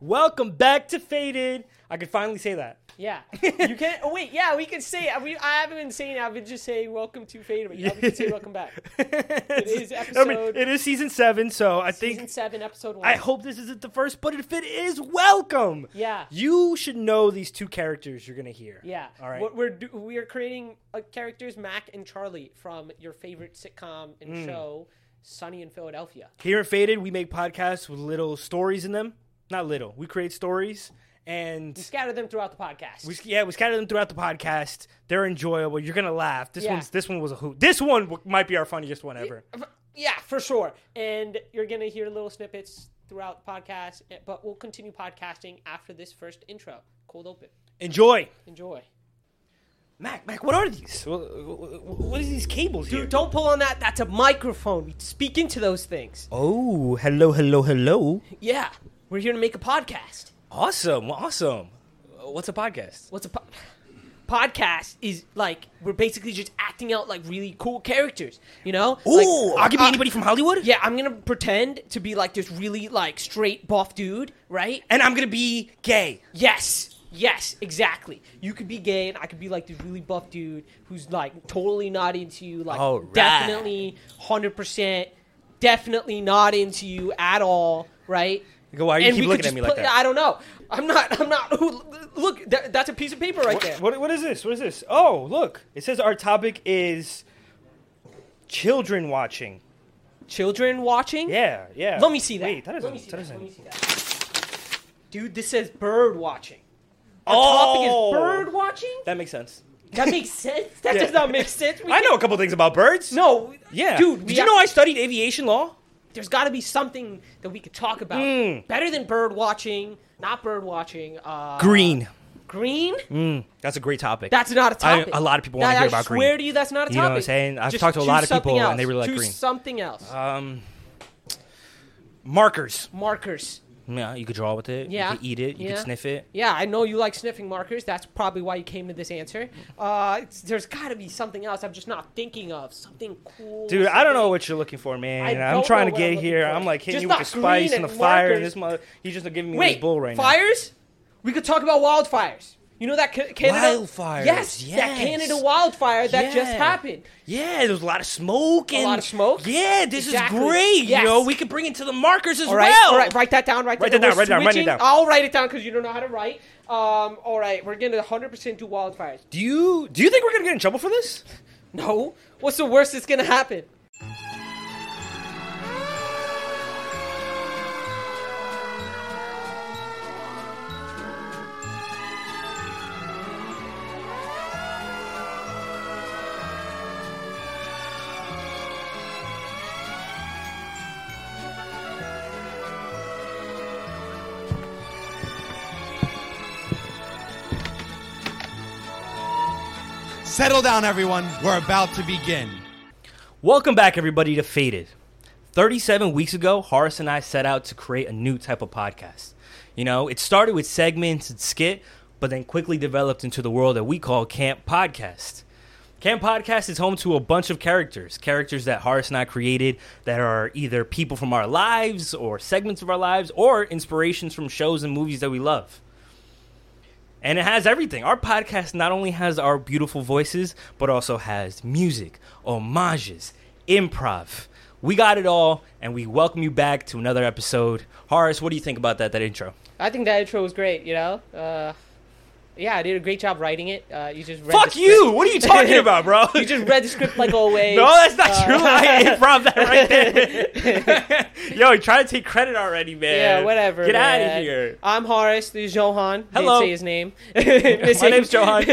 Welcome back to Fated. I could finally say that. Yeah, you can. Oh wait, yeah, we can say. I, mean, I haven't been saying. it. I've been just saying welcome to Fated, but yeah, we can say welcome back. it is I mean, episode- it is season seven, so I think Season seven, episode one. I hope this isn't the first, but if it is, welcome. Yeah. You should know these two characters you're gonna hear. Yeah. All right. What we're do, we are creating uh, characters Mac and Charlie from your favorite sitcom and Mm. show, Sunny in Philadelphia. Here at Fated, we make podcasts with little stories in them. Not little. We create stories and We scatter them throughout the podcast. we yeah we scatter them throughout the podcast. They're enjoyable. You're gonna laugh. This Yeah. one's this one was a hoot. This one w- might be our funniest one ever. yeah, for sure. And you're gonna hear little snippets throughout the podcast, eh, but we'll continue podcasting after this first intro. Cold open. Enjoy. Enjoy. Mac, Mac, what are these? What, are these cables here? Dude, don't pull on that. That's a microphone. We speak into those things. Oh, hello, hello, hello. Yeah, we're here to make a podcast. Awesome, awesome. Uh, What's a podcast? What's a po- podcast? Is like we're basically just acting out like really cool characters. You know? Ooh, like, I could be uh, anybody from Hollywood. Yeah, I'm gonna pretend to be like this really like straight buff dude, right? and I'm gonna be gay. Yes. Yes, exactly. You could be gay, and I could be like this really buff dude who's like totally not into you, like All definitely hundred percent, definitely not into you at all, right? Go, why are you And keep looking at me like that? I don't know. I'm not. I'm not. Look, that, that's a piece of paper right there. What, what, what is this? What is this? Oh, look. It says our topic is children watching. Children watching. Yeah, yeah. Let me see that. Wait, that Let doesn't. me see that. Let me see that. Dude, this says bird watching. Our Oh! topic is oh. bird watching. That makes sense. That makes sense. That Yeah. does not make sense. We I know a couple things about birds. No. Yeah. dude. Did you know I studied aviation law? There's got to be something that we could talk about Mm. better than bird watching not bird watching uh Green. green Mm, that's a great topic. that's not a topic a lot of people wanna hear I about green. swear to you that's not a topic You know what I'm saying? I've Just talked to a lot of people something and they else. really like choose green. something else um, markers. markers Yeah, you could draw with it. Yeah. You could eat it. You Yeah. could sniff it. yeah i know you like sniffing markers that's probably why you came to this answer uh it's- there's got to be something else i'm just not thinking of something cool Dude, I don't know what you're looking for, man. I'm trying to get I'm here. for. I'm like hitting Just you with the spice green and the and fire, and this mother. He's just giving me wait this bull right now. fires we could talk about wildfires you know that Ca- Canada Wildfires, Yes, that. Canada wildfire that just happened. Yeah, there's a lot of smoke. And, a lot of smoke? Yeah, this Exactly. is great. Yes. You know, we could bring it to the markers as All right, well. all right, write that down. Write, Write that, down, write it down, write it down. I'll write it down because you don't know how to write. Um, all right, we're gonna 100% do wildfires. Do you do you think we're gonna get in trouble for this? No, what's the worst that's gonna happen? Settle down, everyone. We're about to begin. Welcome back, everybody, to Fated. 37 weeks ago, Horace and I set out to create a new type of podcast. You know, it started with segments and skit, but then quickly developed into the world that we call Camp Podcast. Camp Podcast is home to a bunch of characters, characters that Horace and I created that are either people from our lives or segments of our lives or inspirations from shows and movies that we love. And it has everything. Our podcast not only has our beautiful voices, but also has music, homages, improv. We got it all, and we welcome you back to another episode. Horace, what do you think about that that intro? I think that intro was great. You know, uh, yeah, I did a great job writing it. Uh, you just read Fuck you! What are you talking about, bro? You just read the script like always. no, that's not Uh, true. I improv that right there. Yo, you try to take credit already, man. Yeah, whatever. Get out of here. I'm Horace. This is Johan. Hello. Didn't say his name. My name's Johan.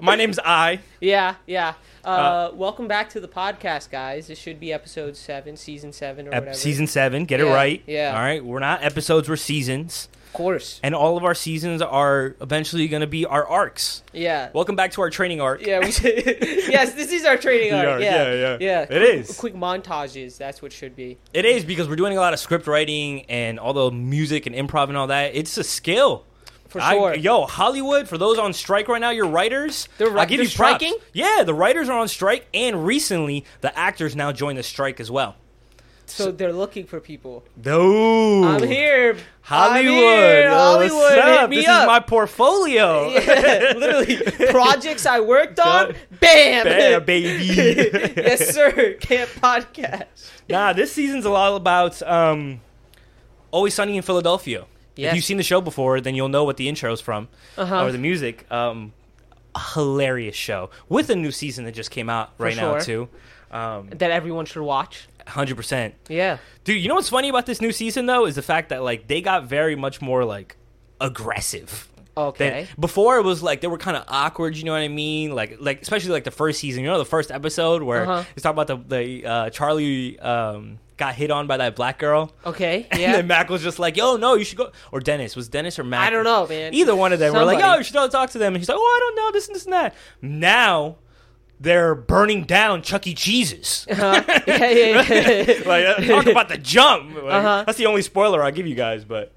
My name's I. yeah, yeah. Uh, welcome back to the podcast, guys. This should be episode seven, season seven, or Ep- whatever. season seven. Get it right. yeah. All right. We're not episodes. We're seasons. of course. and all of our seasons are eventually going to be our arcs. Yeah. Welcome back to our training arc. Yeah, we should. yes, this is our training The arc. arc, Yeah, yeah, yeah. yeah. It quick, is. quick montages. That's what should be. It is because we're doing a lot of script writing and all the music and improv and all that. It's a skill. For I- sure. yo, Hollywood, for those on strike right now, your writers, They're I give they're you props. striking? Yeah, the writers are on strike, and recently the actors now joined the strike as well. So they're looking for people. No. I'm here. Hollywood. I'm here. Hollywood. up? This up. is my portfolio. Yeah, literally projects I worked on. Bam, Bam, baby. yes, sir. Camp podcast. Nah, this season's a lot about um, Always Sunny in Philadelphia. Yes. If you've seen the show before, then you'll know what the intro's from Uh-huh. or the music. Um, hilarious show with a new season that just came out right now sure. too. Um, That everyone should watch. hundred percent, Yeah. dude. You know what's funny about this new season though is the fact that like they got very much more like aggressive. Okay. Than, before it was like they were kind of awkward, you know what I mean? Like like especially like the first season, you know, the first episode where Uh-huh. it's talking about the the uh, Charlie um, got hit on by that black girl. Okay. And Yeah. then Mac was just like, "Yo, no, you should go." Or Dennis was Dennis or Mac? I don't know, man. Either one of them were like, "Yo, Somebody. you should go talk to them." And he's like, "Oh, I don't know this and this and that." Now they're burning down Chuck E. Cheese's. Uh-huh. yeah, yeah, yeah. like, uh, talk about the jump. Like, Uh-huh. That's the only spoiler I'll give you guys. But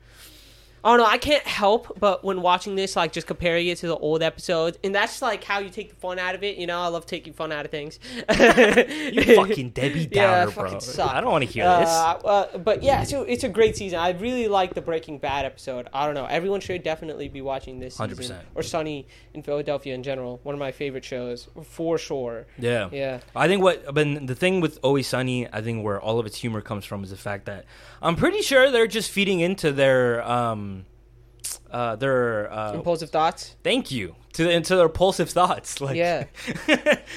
Oh no, I can't help but when watching this, like just comparing it to the old episodes, and that's like how you take the fun out of it. You know, I love taking fun out of things. you fucking Debbie Yeah, Downer, bro. fucking suck. I don't want to hear Uh, this. uh, but yeah, so it's a great season. I really like the Breaking Bad episode. I don't know. Everyone should definitely be watching this. 100%. Or Sunny in Philadelphia in general. One of my favorite shows for sure. Yeah. Yeah. I think what but the thing with Always Sunny, I think where all of its humor comes from is the fact that I'm pretty sure they're just feeding into their um uh their uh Impulsive thoughts. thank you to the, into their impulsive thoughts like Yeah.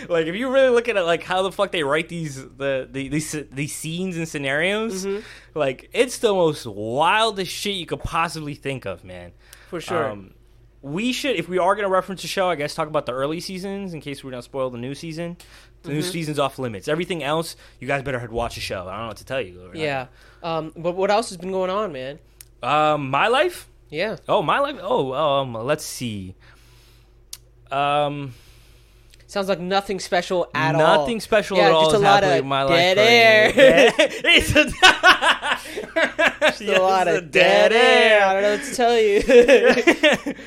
like if you really look at it like how the fuck they write these the, the these these scenes and scenarios Mm-hmm. like it's the most wildest shit you could possibly think of man For sure. um, we should, if we are going to reference the show, I guess talk about the early seasons in case we're not spoil the new season. The Mm-hmm. new season's off limits. Everything else, you guys better had watch the show. I don't know what to tell you. yeah. Um, but what else has been going on, man? Um, my life. Yeah. Oh, my life. Oh, um, let's see. Um, Sounds like nothing special at all. nothing special yeah, at all just a lot of my dead right air. Yeah. it's a, Just Yes, a lot of dead air. I don't know what to tell you.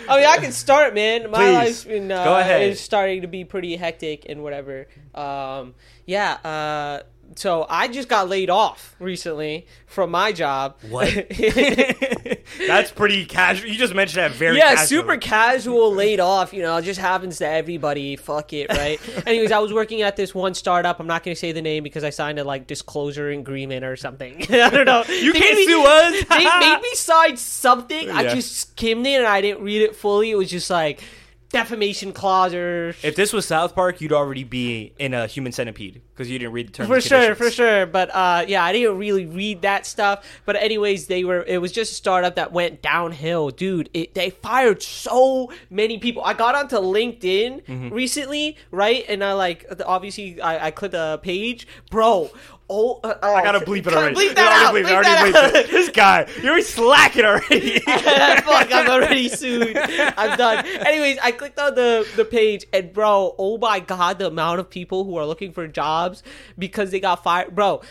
I mean, I can start, man. My Please. life's been uh, Go ahead. is starting to be pretty hectic and whatever. Um, yeah. Uh, so I just got laid off recently from my job. What? That's pretty casual. You just mentioned that very yeah, casually. super casual laid off. You know, it just happens to everybody. Fuck it, right? Anyways, I was working at this one startup. I'm not going to say the name because I signed a like disclosure agreement or something. I don't know. You They can't me- sue us. they made me sign something. I just skimmed it and I didn't read it fully. It was just like defamation clause or If this was South Park, you'd already be in a human centipede because you didn't read the terms. for and sure, conditions. for sure. But uh, yeah, I didn't really read that stuff. But anyways, they were. It was just a startup that went downhill, dude. It, they fired so many people. I got onto LinkedIn Mm-hmm. recently, right? And I like obviously I, I clicked the page, bro. Oh, uh, I gotta bleep it already. Bleep that out. already bleeped bleep I that already out. bleeped. This guy, you're slacking already. Fuck, I'm already sued. I'm done. Anyways, I clicked on the, the page and bro, oh my god, the amount of people who are looking for jobs because they got fired. Bro,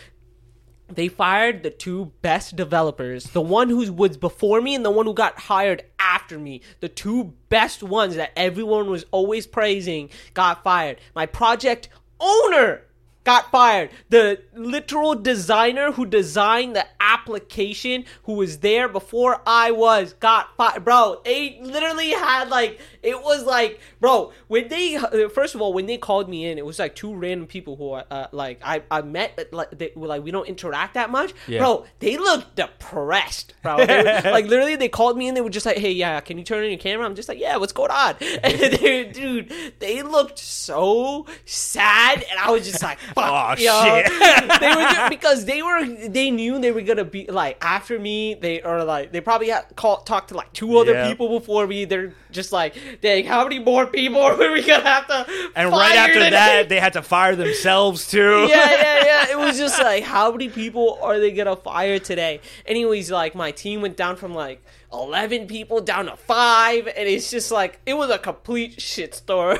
they fired the two best developers, the one who was before me and the one who got hired after me. The two best ones that everyone was always praising got fired. My project owner got fired. The literal designer who designed the application, who was there before I was, got fired. Bro, they literally had like, it was like, bro, when they, first of all, when they called me in, it was like two random people who, uh, like, I, I met, but like, they, like, we don't interact that much. Yeah. Bro, they looked depressed, bro. Were- like, literally, they called me in, they were just like, hey, yeah, can you turn on your camera? I'm just like, yeah, what's going on? And they, dude, they looked so sad, and I was just like, fuck, oh, yo. shit. they were just, because they were, they knew they were gonna be like after me. They are like, they probably had call, talked to like two other Yeah. people before me. They're just like, dang, how many more people are we gonna have to? and right after today?" that, they had to fire themselves too. yeah, yeah, yeah. It was just like, how many people are they gonna fire today? Anyways, like my team went down from like eleven people down to five, and it's just like it was a complete shitstorm.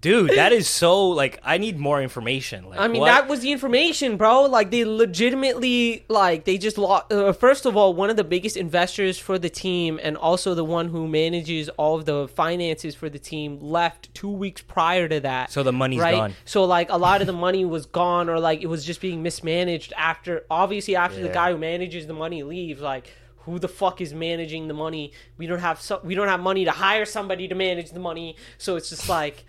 Dude, that is so like I need more information. Like, I mean, what? that was the information, bro. Like, they legitimately, like, they just lost. Uh, first of all, one of the biggest investors for the team, and also the one who manages all of the finances for the team, left two weeks prior to that. So the money's right? gone. So, like, a lot of the money was gone, or like it was just being mismanaged after. Obviously, after the guy who manages the money leaves, like. Who the fuck is managing the money? We don't have so, we don't have money to hire somebody to manage the money, so it's just like,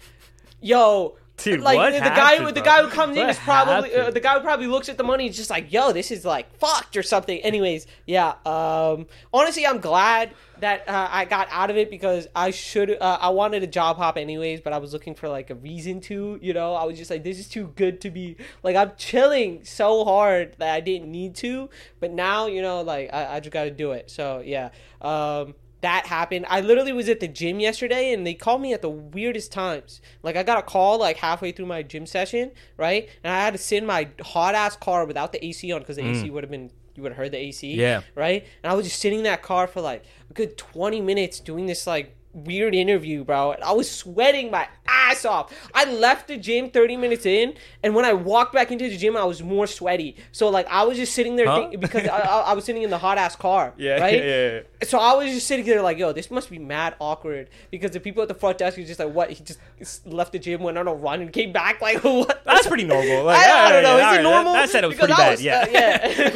yo, Dude, like what the, guy who the guy who comes in is probably uh, the guy who probably looks at the money is just like, yo, this is like fucked or something. Anyways, yeah. Um, honestly, I'm glad that uh, I got out of it because I should. Uh, I wanted a job hop anyways, but I was looking for like a reason to. You know, I was just like, this is too good to be. Like, I'm chilling so hard that I didn't need to, but now you know, like I, I just got to do it. So yeah. Um, that happened. I literally was at the gym yesterday and they called me at the weirdest times. Like I got a call like halfway through my gym session, right? And I had to sit in my hot ass car without the AC on because the AC mm. would have been you would have heard the AC. Yeah. Right? And I was just sitting in that car for like a good 20 minutes doing this like weird interview, bro. And I was sweating my ass off. I left the gym 30 minutes in, and when I walked back into the gym, I was more sweaty. So like I was just sitting there Huh? think- because I, I, was sitting in the hot ass car. Yeah, right. yeah, yeah, yeah. So I was just sitting there like, yo, this must be mad awkward because the people at the front desk are just like, what? He just left the gym, went on a run, and came back. Like, what? That's pretty normal. Like, I, I don't know. Is it normal? That, that said it was Because pretty bad. yeah. uh,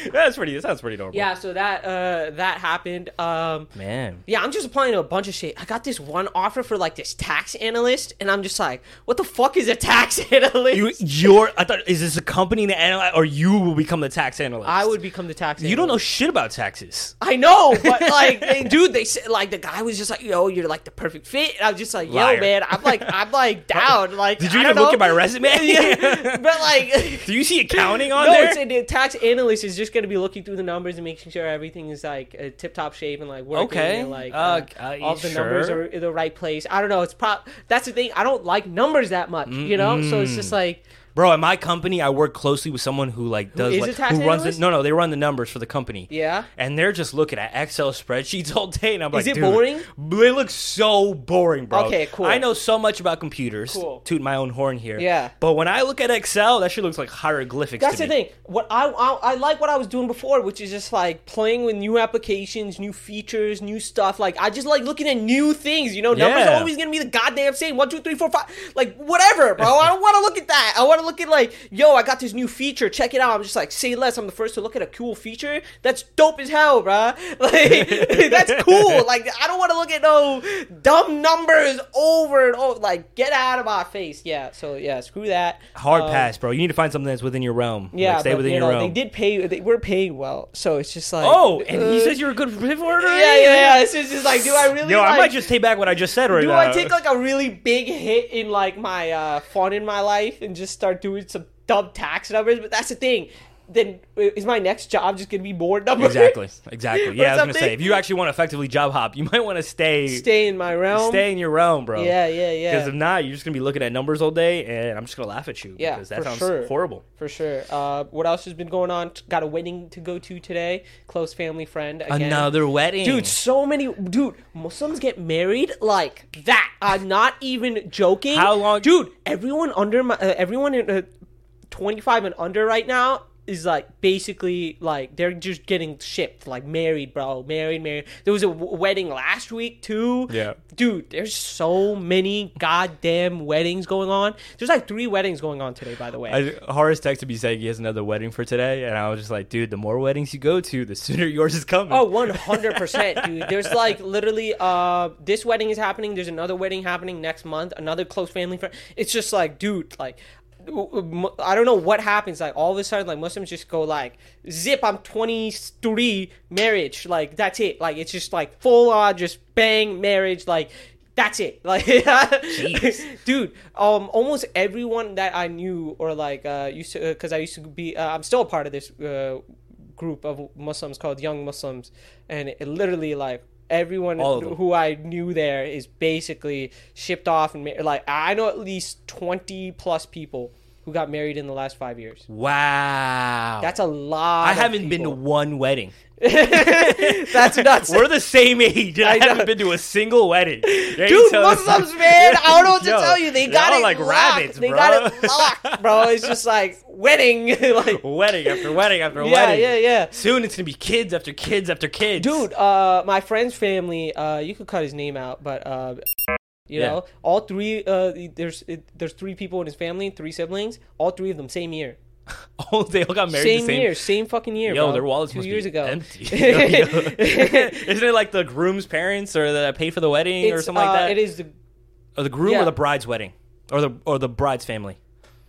yeah. that's pretty. That sounds pretty normal. yeah. So that uh that happened. Um. Man. Yeah, I'm just applying to a bunch of shit. I got this one offer for like this tax analyst, and I'm just like, what the fuck is a tax analyst? You, you're. I thought. Is this a company to analyze, or you will become the tax analyst? I would become the tax. Analyst. You don't know shit about taxes. I know, but like, they, dude, they said like the guy was just like, yo, you're like the perfect fit. And I was just like, yo, Liar. man, I'm like, I'm like down. Like, Did you even look at my resume? yeah, but like. Do you see accounting on No, there? it's the tax analyst is just going to be looking through the numbers and making sure everything is like uh, tip top shape and like working. Okay. and, like Uh, uh, uh, all the numbers are in the right place. I don't know. It's pro. That's the thing. I don't like numbers that much. You know, so it's just mm. like Bro, at my company, I work closely with someone who like does is like who runs the analyst? no no they run the numbers for the company. Yeah? and they're just looking at Excel spreadsheets all day, and I'm like, Is it boring? They look so boring, bro. Okay, cool. I know so much about computers. Cool. Toot my own horn here. Yeah. but when I look at Excel, that shit looks like hieroglyphics. That's the me. thing. What I, I I like what I was doing before, which is just like playing with new applications, new features, new stuff. Like I just like looking at new things. You know, numbers Yeah. are always gonna be the goddamn same. One, two, three, four, five. Like whatever, bro. I don't want to look at that. I want to look at like, yo, I got this new feature. Check it out. I'm just like, say less. I'm the first to look at a cool feature. That's dope as hell, bro. Like that's cool. Like I don't want to look at no dumb numbers over and over. Like get out of my face. Yeah. So yeah, screw that. Hard Um, pass, bro. You need to find something that's within your realm. yeah, like, stay but, within you your know, realm. They did pay. They were paying well, so it's just like. Oh, and he uh, says you're a good reporter. Yeah, yeah, yeah. It's just, just like, do I really? Yo, like, I might just take back what I just said right Do now. I take like a really big hit in like my uh, fun in my life and just start doing some dumb tax numbers? But that's the thing. Then is my next job just gonna be more numbers? exactly, exactly. Yeah, I was gonna say if you actually want to effectively job hop, you might want to stay Stay in my realm. stay in your realm, bro. Yeah, yeah, yeah. Because if not, you're just gonna be looking at numbers all day, and I'm just gonna laugh at you. Yeah, because that for sounds sure. horrible. For sure. Uh, what else has been going on? Got a wedding to go to today. Close family friend. Again. Another wedding, Dude, so many dude, Muslims get married like that. I'm not even joking. How long- dude? Everyone under my, uh, everyone in uh, 25 and under right now is like basically like they're just getting shipped, like married, bro, married, married. There was a w- wedding last week too. Yeah. dude, there's so many goddamn weddings going on. There's like three weddings going on today, by the way. I, Horace texted me saying he has another wedding for today, and I was just like, dude, the more weddings you go to, the sooner yours is coming. Oh, 100%, dude. There's like literally uh this wedding is happening, there's another wedding happening next month, another close family friend. It's just like, dude, like I don't know what happens like all of a sudden like Muslims just go like zip I'm 23 marriage like that's it. Like it's just like full on just bang marriage like that's it. Like dude um almost everyone that I knew or like uh used to because I used to be uh, I'm still a part of this uh group of Muslims called Young Muslims, and it literally like everyone All of them. who I knew there is basically shipped off and ma- like I know at least twenty plus people who got married in the last five years. wow, That's a lot. I haven't been to one wedding. That's nuts. We're the same age. and I, I haven't been to a single wedding. Dude, Muslims, man, I don't know what to Yo, tell you. They got it like locked. rabbits, They bro. got it locked, bro. It's just like wedding, like wedding after wedding after yeah, wedding. Yeah, yeah, yeah. Soon it's gonna be kids after kids after kids. Dude, uh, my friend's family. Uh, you could cut his name out, but uh, you Yeah. know, all three. Uh, there's it, there's three people in his family, three siblings. All three of them same year, oh, they all got married same, the same year, same fucking year. Yo, bro. their wallets two years ago. empty. Yo, yo. Isn't it like the groom's parents or that pay for the wedding or It's, something like uh, that? It is the. Or the groom yeah. or the bride's wedding, or the or the bride's family.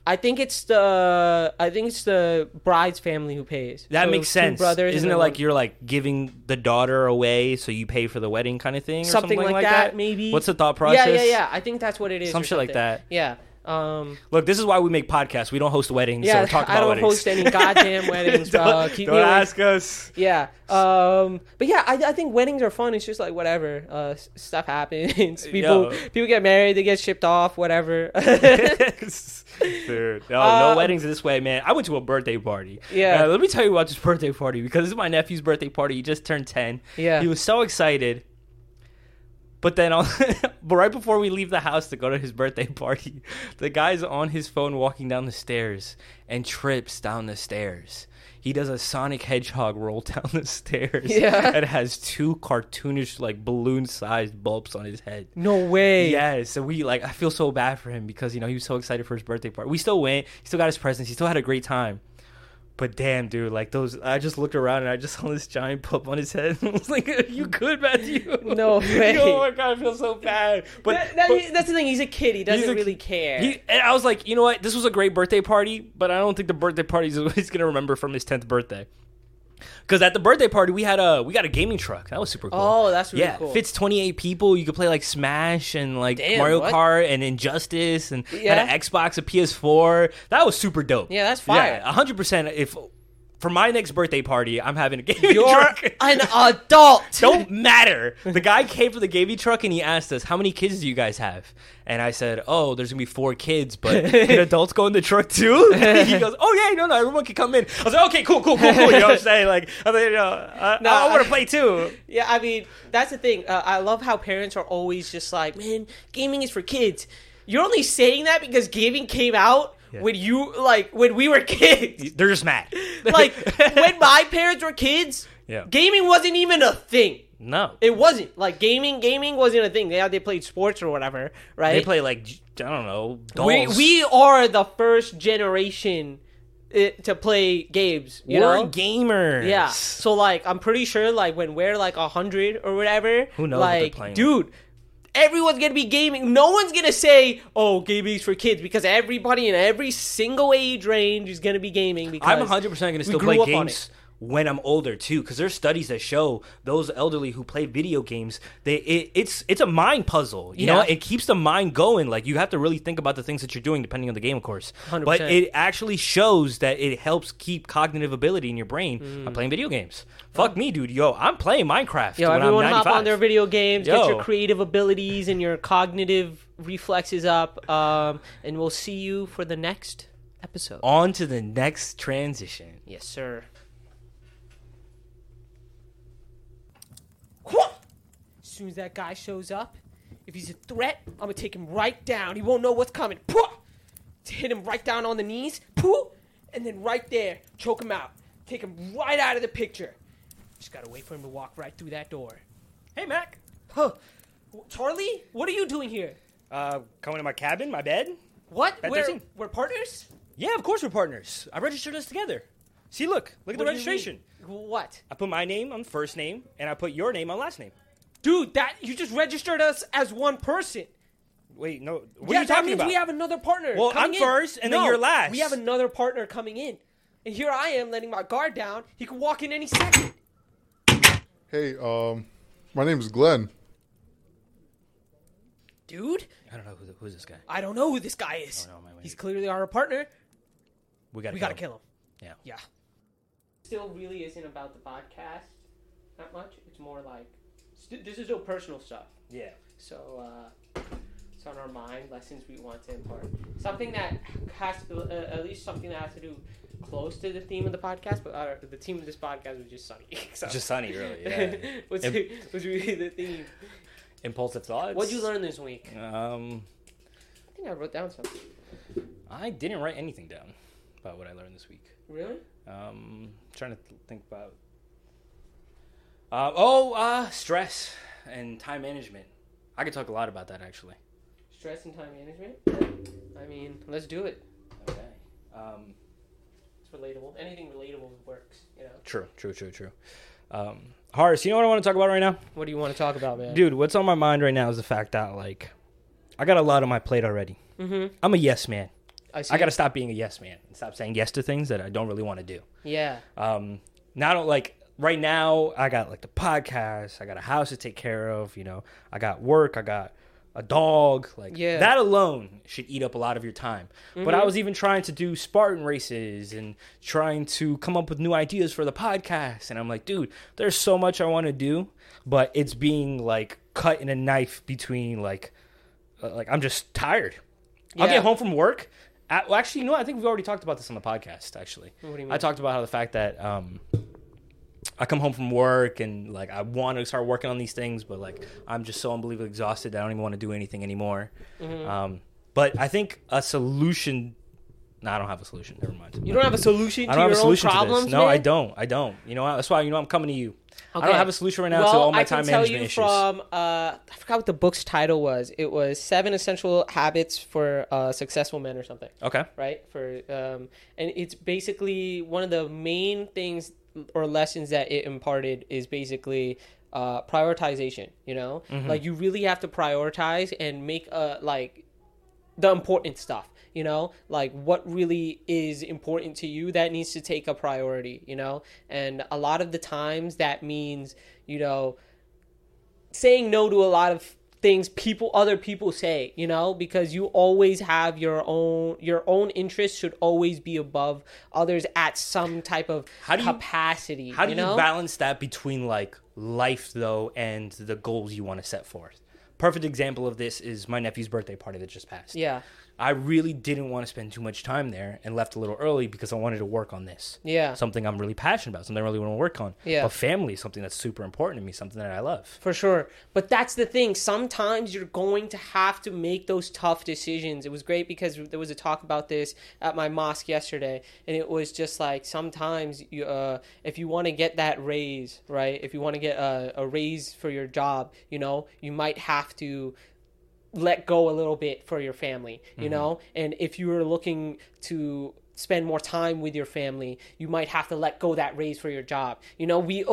I think it's the. I think it's the bride's family who pays. That So makes sense. Brothers, Isn't it like one- you're like giving the daughter away, so you pay for the wedding kind of thing, or something, like, that, Maybe. What's the thought process? Yeah, yeah, yeah. I think that's what it is. Some or shit like that. Yeah. Um. Look, this is why we make podcasts. We don't host weddings, Yeah. we talk about I don't weddings. host any goddamn weddings, bro. don't Keep don't me away ask us. Yeah. Um. But yeah, I, I think weddings are fun. It's just like whatever. Uh, stuff happens. People Yo. people get married. They get shipped off. Whatever. Dude, no, Uh, no weddings this way, man. I went to a birthday party. Yeah. Uh, let me tell you about this birthday party because this is my nephew's birthday party. He just turned 10. Yeah. He was so excited. But then, on, but right before we leave the house to go to his birthday party, the guy's on his phone walking down the stairs and trips down the stairs. He does a Sonic Hedgehog roll down the stairs. Yeah. And has two cartoonish, like balloon sized bulbs on his head. no way. Yeah, so we like I feel so bad for him because you know he was so excited for his birthday party. We still went, he still got his presents, he still had a great time. But damn, dude, like those, I just looked around and I just saw this giant pup on his head. I was like, "Are you good, Matthew?" No way. oh my god, I feel so bad. But, That- that- but that's the thing. He's a kid. He doesn't a- really care. he, and I was like, you know what? This was a great birthday party, but I don't think the birthday party is what he's gonna remember from his tenth birthday. Because at the birthday party we had a we got a gaming truck. That was super cool. Oh, that's really yeah, cool. fits twenty eight people. You could play like Smash and like Damn, Mario what? Kart and Injustice and Yeah. had an Xbox, a PS4. That was super dope. Yeah, that's fire. Yeah, hundred percent. If for my next birthday party, I'm having a gaming You're truck. an adult. Don't matter. The guy came for the gaming truck and he asked us, "How many kids do you guys have?" And I said, "Oh, there's gonna be four kids, but can adults go in the truck too?" he goes, "Oh yeah, no, no, everyone can come in." I was like, "Okay, cool, cool, cool, cool." You know what I'm saying? Like, I mean, you know, I, No, I, want I- to play too. Yeah, I mean that's the thing. Uh, I love how parents are always just like, "Man, gaming is for kids." You're only saying that because gaming came out Yeah. when you like when we were kids. They're just mad. like when my parents were kids, Yeah. gaming wasn't even a thing. no, It wasn't like gaming. Gaming wasn't a thing. They they played sports or whatever, right? they play like I don't know we dolls. we are the first generation uh, to play games. You We're know? gamers. Yeah. So like I'm pretty sure like when we're like a hundred or whatever, Who knows what like playing? dude, everyone's gonna be gaming. No one's gonna say, "Oh, gaming's for kids," because everybody in every single age range is gonna be gaming. Because I'm 100 percent we still play games when I'm older too, because there's studies that show those elderly who play video games, they it, it's it's a mind puzzle. You know, it keeps the mind going. Like you have to really think about the things that you're doing, depending on the game, of course. 100%. But it actually shows that it helps keep cognitive ability in your brain Mm. by playing video games. Fuck me, dude. Yo, I'm playing Minecraft. Yo, everyone I'm hop on their video games, Yo. get your creative abilities and your cognitive reflexes up, um, and we'll see you for the next episode. On to the next transition. Yes, sir. As soon as that guy shows up, if he's a threat, I'm gonna take him right down. He won't know what's coming. Pwah! Hit him right down on the knees, Pwah! and then right there, choke him out. Take him right out of the picture. Just gotta wait for him to walk right through that door. Hey, Mac. Huh. Charlie, what are you doing here? Uh, coming to my cabin, my bed. What? Bed We're, we're partners? Yeah, of course we're partners. I registered us together. See, look, look at the What do you registration. What? I put my name on first name, and I put your name on last name. Dude, that you just registered us as one person. Wait, no. What yeah, are you that talking means about? we have another partner. Well, coming I'm in. first, and then you're last. We have another partner coming in, and here I am letting my guard down. He could walk in any second. Hey, um, my name is Glenn. Dude, I don't know who, who's this guy. I don't know who this guy is. Oh, no, wait, wait. He's clearly our partner. We gotta. We gotta kill him. Yeah. Yeah. Still, really isn't about the podcast that much. It's more like st- this is all personal stuff. Yeah. So uh, it's on our mind, lessons we want to impart. Something that has to, uh, at least something that has to do close to the theme of the podcast, but uh, the theme of this podcast was just sunny. so. Just sunny, really. Yeah. what's, Im- what's really the theme? Impulsive thoughts. What'd you learn this week? Um, I think I wrote down something. I didn't write anything down about what I learned this week. Really? Um, trying to th- think about. Uh, oh, uh, stress and time management. I could talk a lot about that actually. Stress and time management. I mean, let's do it. Okay. Um, It's relatable. Anything relatable works. You know. true, true, true, true. Um, Horace, you know what I want to talk about right now, What do you want to talk about, man? dude? What's on my mind right now is the fact that like, I got a lot on my plate already. Mm-hmm. I'm a yes man. I see. I got to stop being a yes man and stop saying yes to things that I don't really want to do. Yeah. um not like right now i got like the podcast i got a house to take care of you know i got work i got a dog like Yeah. that alone should eat up a lot of your time but i was even trying to do spartan races and trying to come up with new ideas for the podcast and i'm like dude there's so much i want to do but it's being like cut in a knife between like uh, like i'm just tired i'll get home from work well, actually, you know, what? I think we've already talked about this on the podcast. Actually, What do you I talked about how the fact that um, I come home from work and like I want to start working on these things, but like I'm just so unbelievably exhausted that I don't even want to do anything anymore. Mm-hmm. Um, but I think a solution. No, I don't have a solution. Never mind. You don't have a solution to I don't your have a solution problems, to this. No, man? I don't. I don't. You know, that's why you know I'm coming to you. I don't have a solution right now well, to all my I time can tell management you issues. from uh, I forgot what the book's title was. It was Seven Essential Habits for uh, Successful Men or something, okay. right? For um, and it's basically one of the main things or lessons that it imparted is basically uh, prioritization. You know, Mm-hmm. like you really have to prioritize and make a like the important stuff you know like what really is important to you that needs to take a priority you know and a lot of the times that means you know saying no to a lot of things people other people say you know because you always have your own your own interests should always be above others at some type of How do you- capacity How do you, know balance that between like life though and the goals you want to set forth? Perfect example of this is my nephew's birthday party that just passed. yeah I really didn't want to spend too much time there and left a little early because I wanted to work on this. Yeah. Something I'm really passionate about, something I really want to work on. Yeah. But family is something that's super important to me, something that I love. For sure. But that's the thing. Sometimes you're going to have to make those tough decisions. It was great because there was a talk about this at my mosque yesterday. And it was just like sometimes you, uh, if you want to get that raise, right? If you want to get a, a raise for your job, you know, you might have to let go a little bit for your family, you mm-hmm. know? And if you are looking to spend more time with your family, you might have to let go that raise for your job. You know, we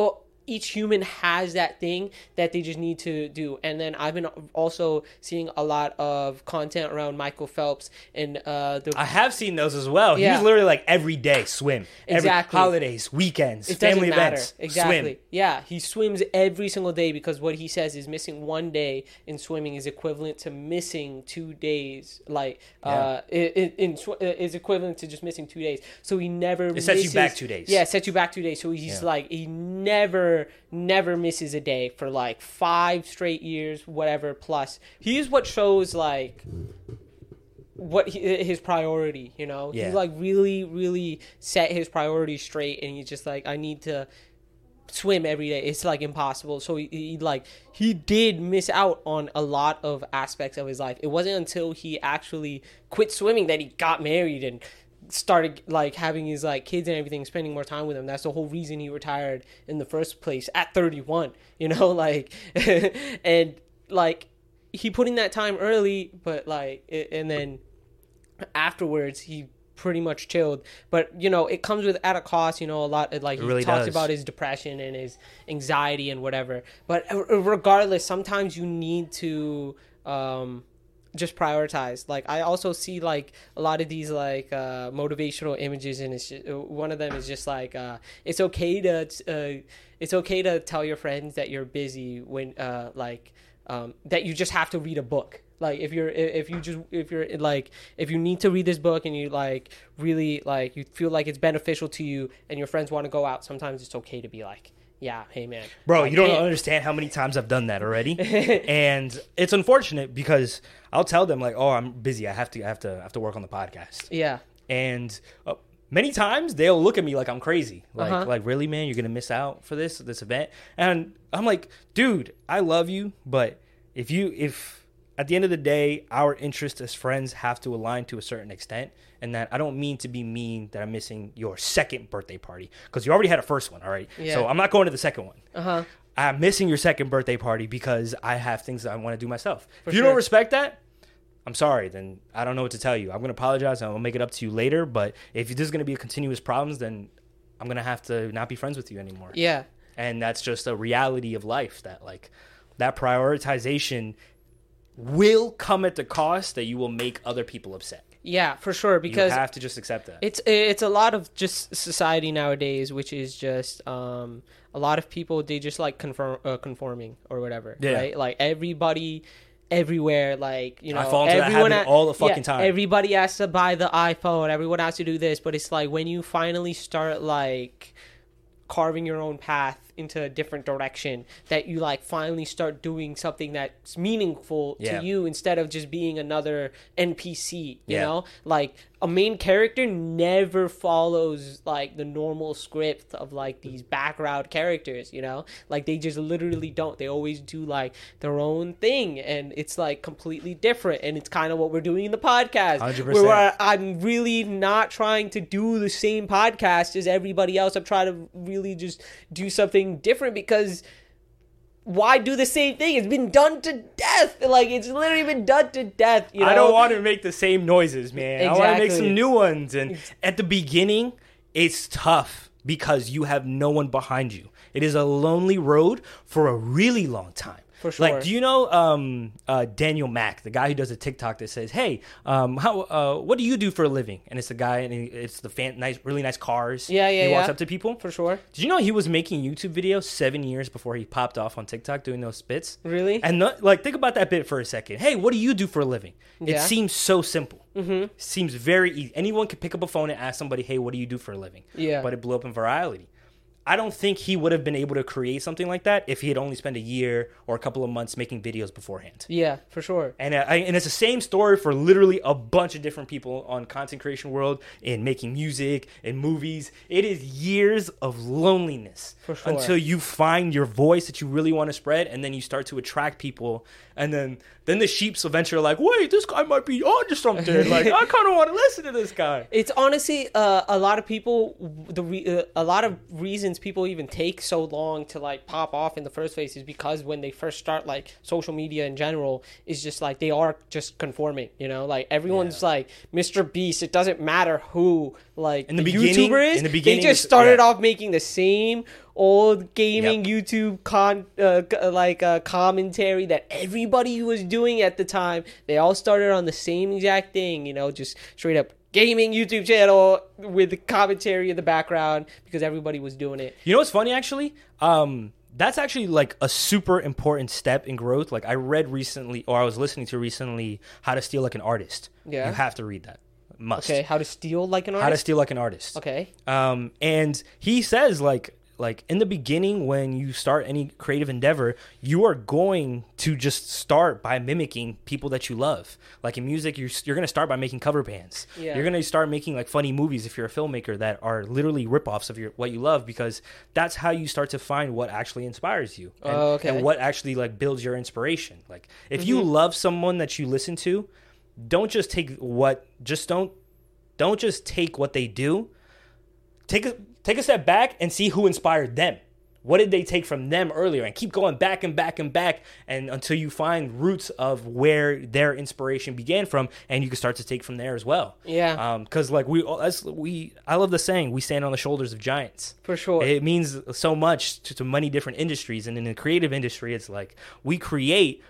each human has that thing that they just need to do. And then I've been also seeing a lot of content around Michael Phelps and uh the I have seen those as well. Yeah. He's literally like every day swim. Exactly. Every holidays, weekends, it family events. Exactly. Swim. Yeah, he swims every single day because what he says is missing one day in swimming is equivalent to missing two days. Like, uh, in, in sw- uh, is equivalent to just missing two days. So he never. It sets you back two days. Yeah, it sets you back two days. So he's Yeah. like he never, never misses a day for like five straight years, whatever. Plus, he is what shows like what he, his priority you know Yeah. he like really really set his priorities straight and he's just like i need to swim every day it's like impossible so he, he like he did miss out on a lot of aspects of his life it wasn't until he actually quit swimming that he got married and started like having his like kids and everything spending more time with them that's the whole reason he retired in the first place at 31 you know like and like he put in that time early but like it, and then afterwards he pretty much chilled. But you know it comes with at a cost you know a lot like he really talked does. about his depression and his anxiety and whatever. But uh, regardless sometimes you need to um just prioritize. Like i also see like a lot of these like uh motivational images and it's just, one of them is just like uh it's okay to uh it's okay to tell your friends that you're busy when uh like um that you just have to read a book. Like if you're if you just if you're like if you need to read this book and you like really like you feel like it's beneficial to you and your friends want to go out sometimes it's okay to be like yeah hey man Bro, you don't understand how many times I've done that already. and it's unfortunate because I'll tell them like, "Oh, I'm busy. I have to I have to I have to work on the podcast." yeah And uh, many times they'll look at me like I'm crazy. Like, Uh-huh. like really, man, you're gonna miss out for this this event. And I'm like, dude, I love you, but if you if at the end of the day, our interests as friends have to align to a certain extent, and that I don't mean to be mean that I'm missing your second birthday party because you already had a first one, all right. Yeah. So I'm not going to the second one. Uh huh. I'm missing your second birthday party because I have things that I want to do myself. if you sure. don't respect that, I'm sorry. Then I don't know what to tell you. I'm gonna apologize and I'll make it up to you later. But if this is gonna be a continuous problems, then I'm gonna have to not be friends with you anymore. Yeah. And that's just a reality of life. That like that prioritization will come at the cost that you will make other people upset. Yeah, for sure. Because you have to just accept that. it's it's a lot of just society nowadays, which is just um a lot of people they just like conform uh, conforming or whatever, Yeah. right? Like everybody everywhere like you know I fall into everyone habit ha- all the fucking yeah, time. everybody has to buy the iphone everyone has to do this but it's like when you finally start like carving your own path into a different direction that you like finally start doing something that's meaningful Yeah. to you instead of just being another npc you Yeah. know like a main character never follows like the normal script of like these background characters you know like they just literally don't they always do like their own thing and it's like completely different and it's kind of what we're doing in the podcast 100%. where i'm really not trying to do the same podcast as everybody else i'm trying to really just do something different because why do the same thing? It's been done to death. Like it's literally been done to death. You know? I don't want to make the same noises, man. I want to make some new ones. And at the beginning, it's tough because you have no one behind you. It is a lonely road for a really long time. For sure. Like, do you know um, uh, Daniel Mac, the guy who does a TikTok that says, "Hey, um, how uh, what do you do for a living?" And it's the guy, and he, it's the fan, nice, really nice cars. Yeah, yeah, He walks up to people. for sure. Did you know he was making YouTube videos seven years before he popped off on TikTok doing those spits? Really? And no, like, think about that bit for a second. Hey, what do you do for a living? Yeah. It seems so simple. Mm-hmm. Seems very easy. Anyone can pick up a phone and ask somebody, "Hey, what do you do for a living?" Yeah. But it blew up in virality. I don't think he would have been able to create something like that if he had only spent a year or a couple of months making videos beforehand. Yeah, for sure. And, uh, I, and it's the same story for literally a bunch of different people on content creation world in making music and movies. It is years of loneliness For sure. until you find your voice that you really want to spread, and then you start to attract people, and then then the sheeps eventually are like, wait, this guy might be onto something. like I kind of want to listen to this guy. It's honestly uh, a lot of people. The re- uh, a lot of reasons people even take so long to like pop off in the first place is because when they first start like social media in general is just like they are just conforming. You know, like everyone's Yeah. like Mr. Beast. It doesn't matter who like In the the beginning- YouTuber is. in the beginning, they just started yeah. off making the same old gaming YouTube con uh, like uh, commentary that everybody was doing at the time. They all started on the same exact thing, you know, just straight up gaming YouTube channel with the commentary in the background because everybody was doing it. You know what's funny actually? Um, that's actually like a super important step in growth. Like I read recently, or I was listening to recently, How to Steal Like an Artist. Yeah. you have to read that. Must. Okay, how to steal like an artist. How to? Steal Like an Artist. okay. Um, and he says like like in the beginning when you start any creative endeavor, you are going to just start by mimicking people that you love. Like in music, you're you're gonna start by making cover bands. Yeah. You're gonna start making like funny movies if you're a filmmaker that are literally ripoffs of your what you love because that's how you start to find what actually inspires you and, Oh, okay. and what actually like builds your inspiration. Like if you love someone that you listen to, don't just take what just don't don't just take what they do take a take a step back and see who inspired them. What did they take from them earlier? And keep going back and back and back and until you find roots of where their inspiration began from, and you can start to take from there as well. Yeah. Um, because like we, oh, as we, I love the saying, "We stand on the shoulders of giants." For sure. It means so much to, to many different industries, and in the creative industry, it's like we create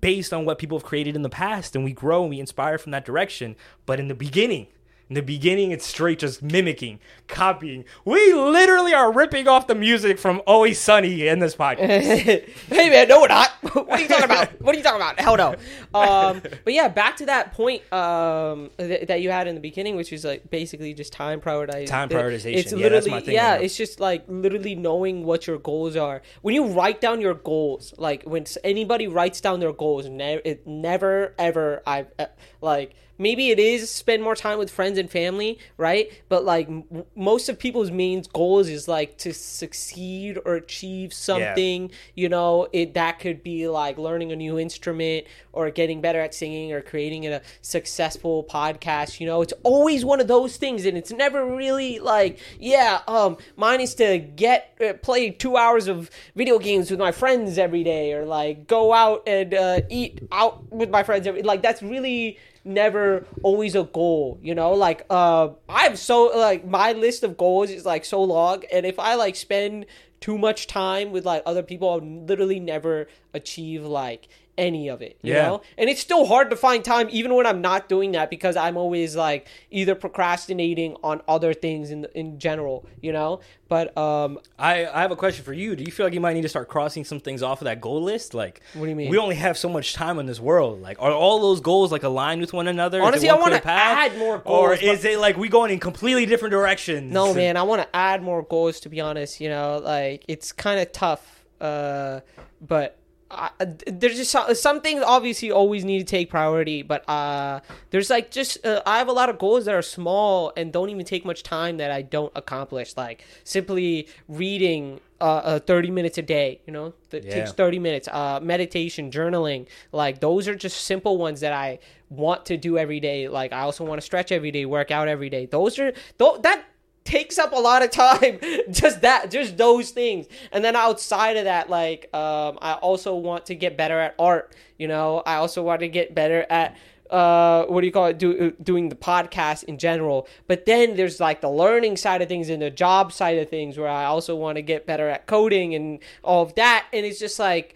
based on what people have created in the past, and we grow and we inspire from that direction. But in the beginning, in the beginning, it's straight just mimicking, copying. We literally are ripping off the music from Always Sunny in this podcast. hey man, no we're not. what are you talking about? What are you talking about? Hell no. Um, but yeah, back to that point um, th- that you had in the beginning, which is like basically just time prioritization. Time prioritization. It's Yeah, literally that's my thing yeah. right. It's just like literally knowing what your goals are. When you write down your goals, like when anybody writes down their goals, ne- it never ever I uh, like maybe it is spend more time with friends and family, right? But like m- most of people's main goals is like to succeed or achieve something. You know, it that could be like learning a new instrument or getting better at singing or creating a successful podcast. You know, it's always one of those things, and it's never really like, yeah, um, mine is to get uh, play two hours of video games with my friends every day, or like go out and uh, eat out with my friends. Every, like that's really never always a goal you know? Like uh i'm so like my list of goals is like so long and if i like spend too much time with like other people i'll literally never achieve like any of it you Yeah. know and it's still hard to find time even when i'm not doing that because i'm always like either procrastinating on other things in in general you know but um I, I have a question for you. Do you feel like you might need to start crossing some things off of that goal list? Like, What do you mean? We only have so much time in this world. Like, are all those goals like aligned with one another? Honestly, one I clear path? add more Or goals, is it like we going in completely different directions? No, man, I want to add more goals. To be honest, you know, like it's kind of tough. Uh, but I, there's just some, some things obviously always need to take priority. But uh, there's like just uh, I have a lot of goals that are small and don't even take much time that I don't accomplish. Like simply reading. Uh, uh, 30 minutes a day, you know, that Yeah. takes 30 minutes. Uh, meditation, journaling, like those are just simple ones that I want to do every day. Like I also want to stretch every day, work out every day. Those are th- that takes up a lot of time. just that, just those things. And then outside of that, like um, I also want to get better at art. You know, I also want to get better at uh, what do you call it? Do, doing the podcast in general. But then there's like the learning side of things and the job side of things where I also want to get better at coding and all of that. And it's just like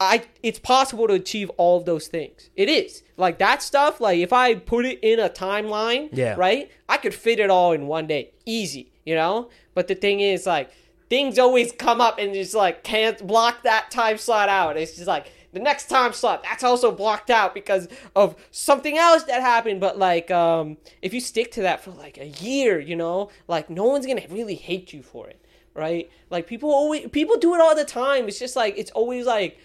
I it's possible to achieve all of those things. It is. Like that stuff, like if I put it in a timeline, Yeah. right? I could fit it all in one day. Easy, you know? But the thing is like things always come up and just like can't block that time slot out. It's just like the next time slot that's also blocked out because of something else that happened but like um if you stick to that for like a year you know like no one's gonna really hate you for it right like people always people do it all the time it's just like it's always like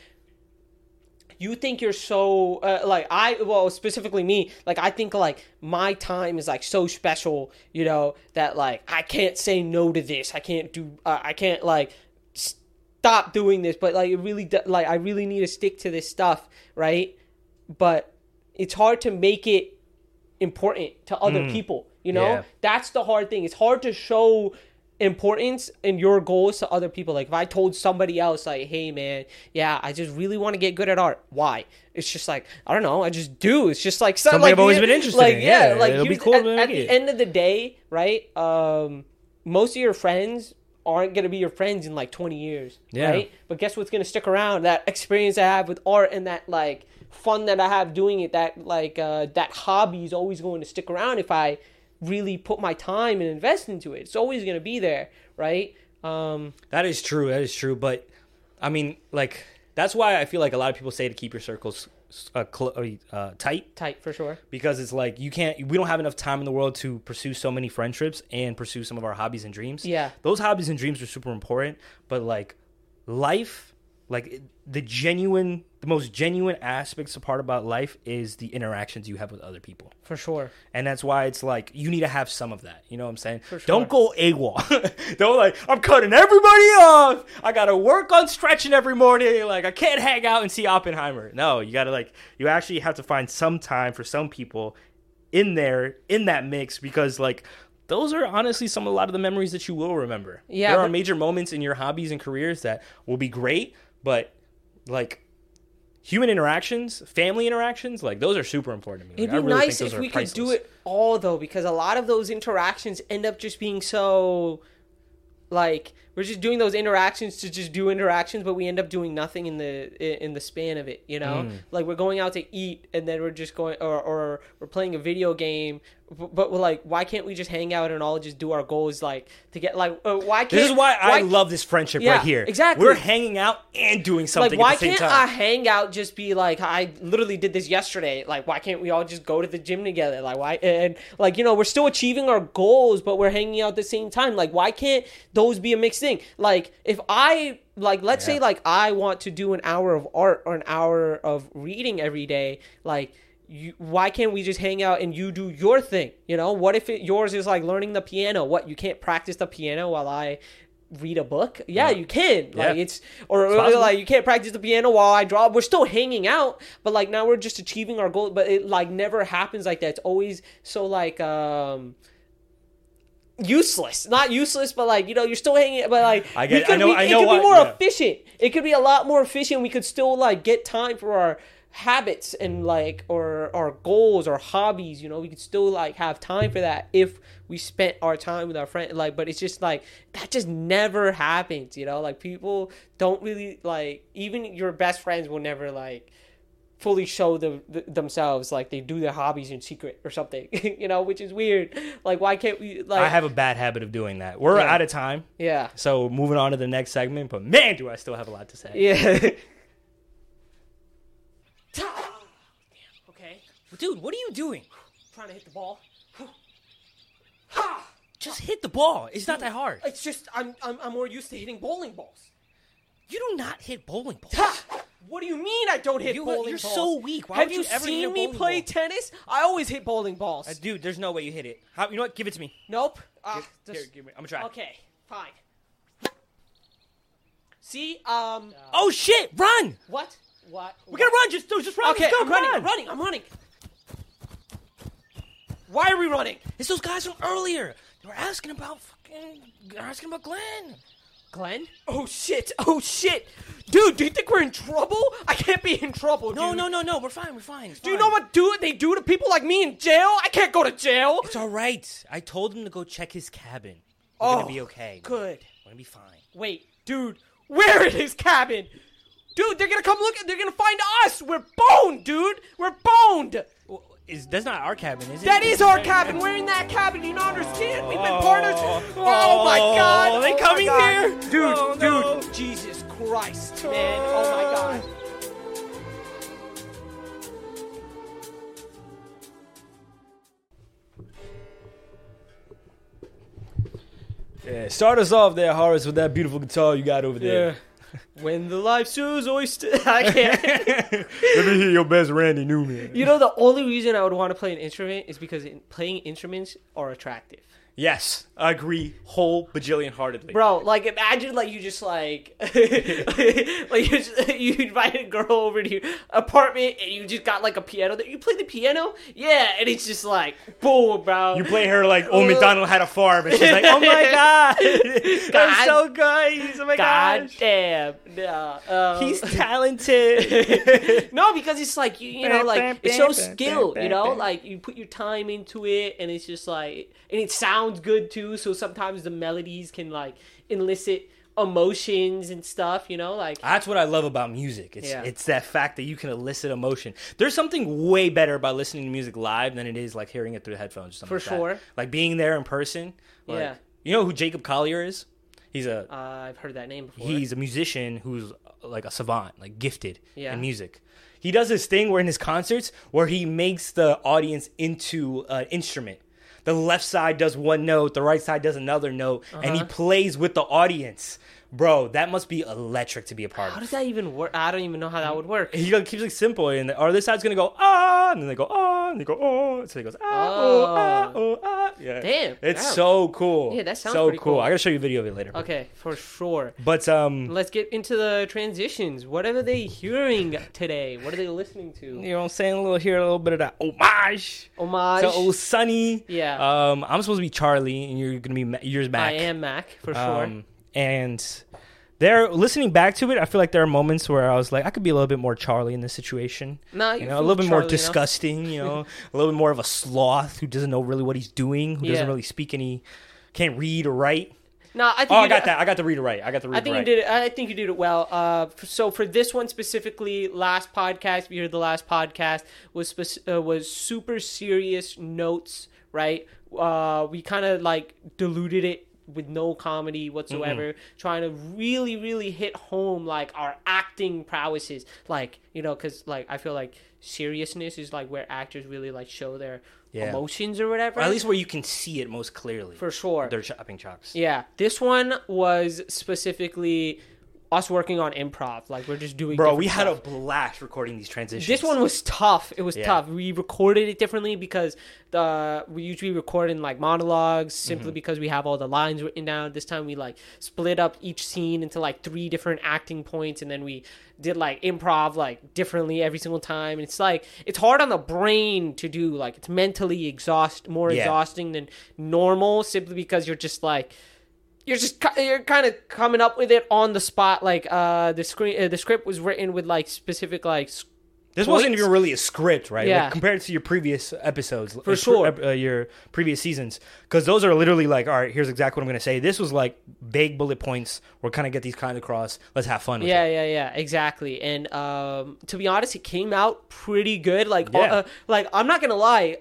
you think you're so uh, like I well specifically me like I think like my time is like so special you know that like I can't say no to this. I can't do uh, I can't like stop doing this. But like it really like I really need to stick to this stuff right? But it's hard to make it important to other people you know? Yeah. that's the hard thing. It's hard to show importance and your goals to other people. Like if i told somebody else like hey man yeah i just really want to get good at art. Why? It's just like i don't know i just do. It's just like something Something like, I've always been interested like in. yeah, Yeah, like it'll be cool at, at the end of the day right um most of your friends aren't going to be your friends in like 20 years Yeah. right? But guess what's going to stick around? That experience i have with art and that like fun that i have doing it that like uh that hobby is always going to stick around if i really put my time and invest into it it's always going to be there right um That is true. That is true. But I mean, like that's why I feel like a lot of people say to keep your circles uh, cl- uh, tight tight for sure because it's like you can't. We don't have enough time in the world to pursue so many friendships and pursue some of our hobbies and dreams. Yeah. those hobbies and dreams are super important. But like life, like the genuine, the most genuine aspects part about life is the interactions you have with other people. for sure And that's why it's like you need to have some of that. You know what I'm saying? Sure. Don't go AWOL. Don't like I'm cutting everybody off. I gotta work on stretching every morning. Like I can't hang out and see Oppenheimer. No, you gotta like you actually have to find some time for some people in there in that mix because like those are honestly some of a lot of the memories that you will remember. Yeah, there are major moments in your hobbies and careers that will be great, but like human interactions, family interactions, like those are super important to me. It'd Like, be really nice if we could do it all though, because a lot of those interactions end up just being so like we're just doing those interactions to just do interactions, but we end up doing nothing in the in the span of it. You know, Mm. like we're going out to eat and then we're just going or or we're playing a video game, but we're like, why can't we just hang out and all just do our goals like to get like uh, why can't This is why I love this friendship Yeah, right here. exactly. We're hanging out and doing something like why at the same can't time. hang out? just be like I literally did this yesterday? Like why can't we all just go to the gym together? Like why and like you know we're still achieving our goals, but we're hanging out at the same time. Like why can't those be a mixed thing? Like if I like let's say like I want to do an hour of art or an hour of reading every day, like you, why can't we just hang out and you do your thing? You know, what if it, yours is like learning the piano? What you can't practice the piano while I read a book? Yeah, you can. Like Yeah. it's or, possible. like you can't practice the piano while I draw. We're still hanging out, but like now we're just achieving our goal. But it like never happens like that. It's always so like um useless. Not useless, but like you know you're still hanging. But like I we get- I know- be- I it could what- be more yeah. efficient. It could be a lot more efficient. We could still like get time for our habits and like or our goals or hobbies you know we could still like have time for that if we spent our time with our friend like but it's just like that just never happens you know like people don't really like even your best friends will never like fully show them th- themselves like they do their hobbies in secret or something you know which is weird like why can't we like I have a bad habit of doing that. We're Yeah. out of time, yeah so moving on to the next segment. But man, do I still have a lot to say. yeah okay Dude, what are you doing? trying to hit the ball ha Just hit the ball. It's not that hard. It's just I'm I'm, I'm more used to hitting bowling balls. You do not hit bowling balls. Ha! What do you mean I don't hit You- bowling you're balls? so weak. Why Have would you, you ever hit seen me bowling play ball? tennis? I always hit bowling balls. Uh, Dude, there's no way you hit it. How, you know what? Give it to me. nope. Uh, Here, just- give me. I'm gonna try. okay, fine. See, um, Oh shit! Run! what? What? We gotta run. Just, just run. Okay, Let's go. I'm come running. on. I'm running. I'm running. Why are we running? It's those guys from earlier. They were asking about fucking. Asking about Glenn. Glenn? Oh shit! Oh shit! Dude, do you think we're in trouble? I can't be in trouble. No, dude. no, no, no. We're fine. We're fine. Do you know what do they do to people like me in jail? I can't go to jail. It's all right. I told him to go check his cabin. We're Oh, gonna be oh, okay. good. We're gonna be fine. Wait, dude, we're his cabin. Dude, they're gonna come look. They're gonna find us. We're boned, dude. We're boned. Well, is that's not our cabin, is it? That is our cabin. We're in that cabin. You don't understand. We've been oh. partners. Oh, my oh, god. Oh, they Oh my coming God. here? dude. Oh, no. dude, Jesus Christ, man. Oh my oh. god. Yeah, start us off there, Horace, with that beautiful guitar you got over there. When the life shows oyster. I can't. Let me hear your best Randy Newman. you know, the only reason I would want to play an instrument is because playing instruments are attractive. Yes, I agree whole bajillion heartedly. Bro, like imagine like you just like like you just, you invite a girl over to your apartment and you just got like a piano that you play the piano? Yeah, and it's just like boom, bro. You play her like old McDonald had a farm, and she's like, "Oh my god, God- that's so good! Oh my God gosh, damn. Nah, um, he's talented." no, because it's like you, you know, like it shows skill. You know, like you put your time into it, and it's just like, and it sounds good too. So sometimes the melodies can like elicit emotions and stuff. You know, like That's what I love about music. It's Yeah. it's that fact that you can elicit emotion. There's something way better about listening to music live than it is like hearing it through headphones. Or something For like that. sure. Like being there in person. Like, Yeah. You know who Jacob Collier is? He's a uh, I've heard that name before. he's a musician who's uh, like a savant, like gifted Yeah. in music. He does this thing where in his concerts where he makes the audience into an instrument. The left side does one note, the right side does another note, and Uh-huh. he plays with the audience. Bro, that must be electric to be a part of. How does that even work? I don't even know how that would work. He like, keeps it simple, and the other side's gonna go ah, and then they go ah, and they go oh, so he goes ah, oh, ah, oh, ah. Yeah, Damn, it's damn. so cool. Yeah, that sounds so pretty cool. I gotta show you a video of it later. Okay, for sure. But um, Let's get into the transitions. What are they hearing today? What are they listening to? you know, what I'm saying a little here, a little bit of that homage. Homage. to old Sunny. Yeah. Um, I'm supposed to be Charlie, and you're gonna be Ma- yours Mac. I am Mac for sure. Um, and there, listening back to it, I feel like there are moments where I was like, I could be a little bit more Charlie in this situation. no, you know, a little bit more Charlie enough. disgusting. You know, a little bit more of a sloth who doesn't know really what he's doing, who doesn't really speak any, can't read or write. no, I think Oh, I got did- that. I got the read or write. I got the read I think you did it. I think you did it well. Uh, so for this one specifically, last podcast, we heard the last podcast was uh, was super serious notes, right? Uh, we kind of like diluted it with no comedy whatsoever, trying to really, really hit home like our acting prowesses, like you know, because like I feel like seriousness is like where actors really like show their Yeah. emotions or whatever. Or at least where you can see it most clearly. for sure. They're chopping chops. Yeah, this one was specifically us working on improv. Like we're just doing. Bro, we had a blast recording these transitions. This one was tough. It was Yeah. tough. We recorded it differently because the we usually record in like monologues simply Mm-hmm. because we have all the lines written down. This time we like split up each scene into like three different acting points, and then we did like improv like differently every single time. And it's like it's hard on the brain to do. Like it's mentally exhaust more Yeah. exhausting than normal simply because you're just like you're just you're kind of coming up with it on the spot. Like uh, the screen, uh, the script was written with like specific like s- This wasn't even really a script, right? Yeah. Like, compared to your previous episodes, For uh, sure. uh, your previous seasons, because those are literally like, all right, here's exactly what I'm going to say. This was like vague bullet points. We're kind of get these kind of across. Let's have fun. With Yeah, it. yeah, yeah, exactly. And um, to be honest, it came out pretty good. Like, Yeah. uh, like I'm not gonna lie.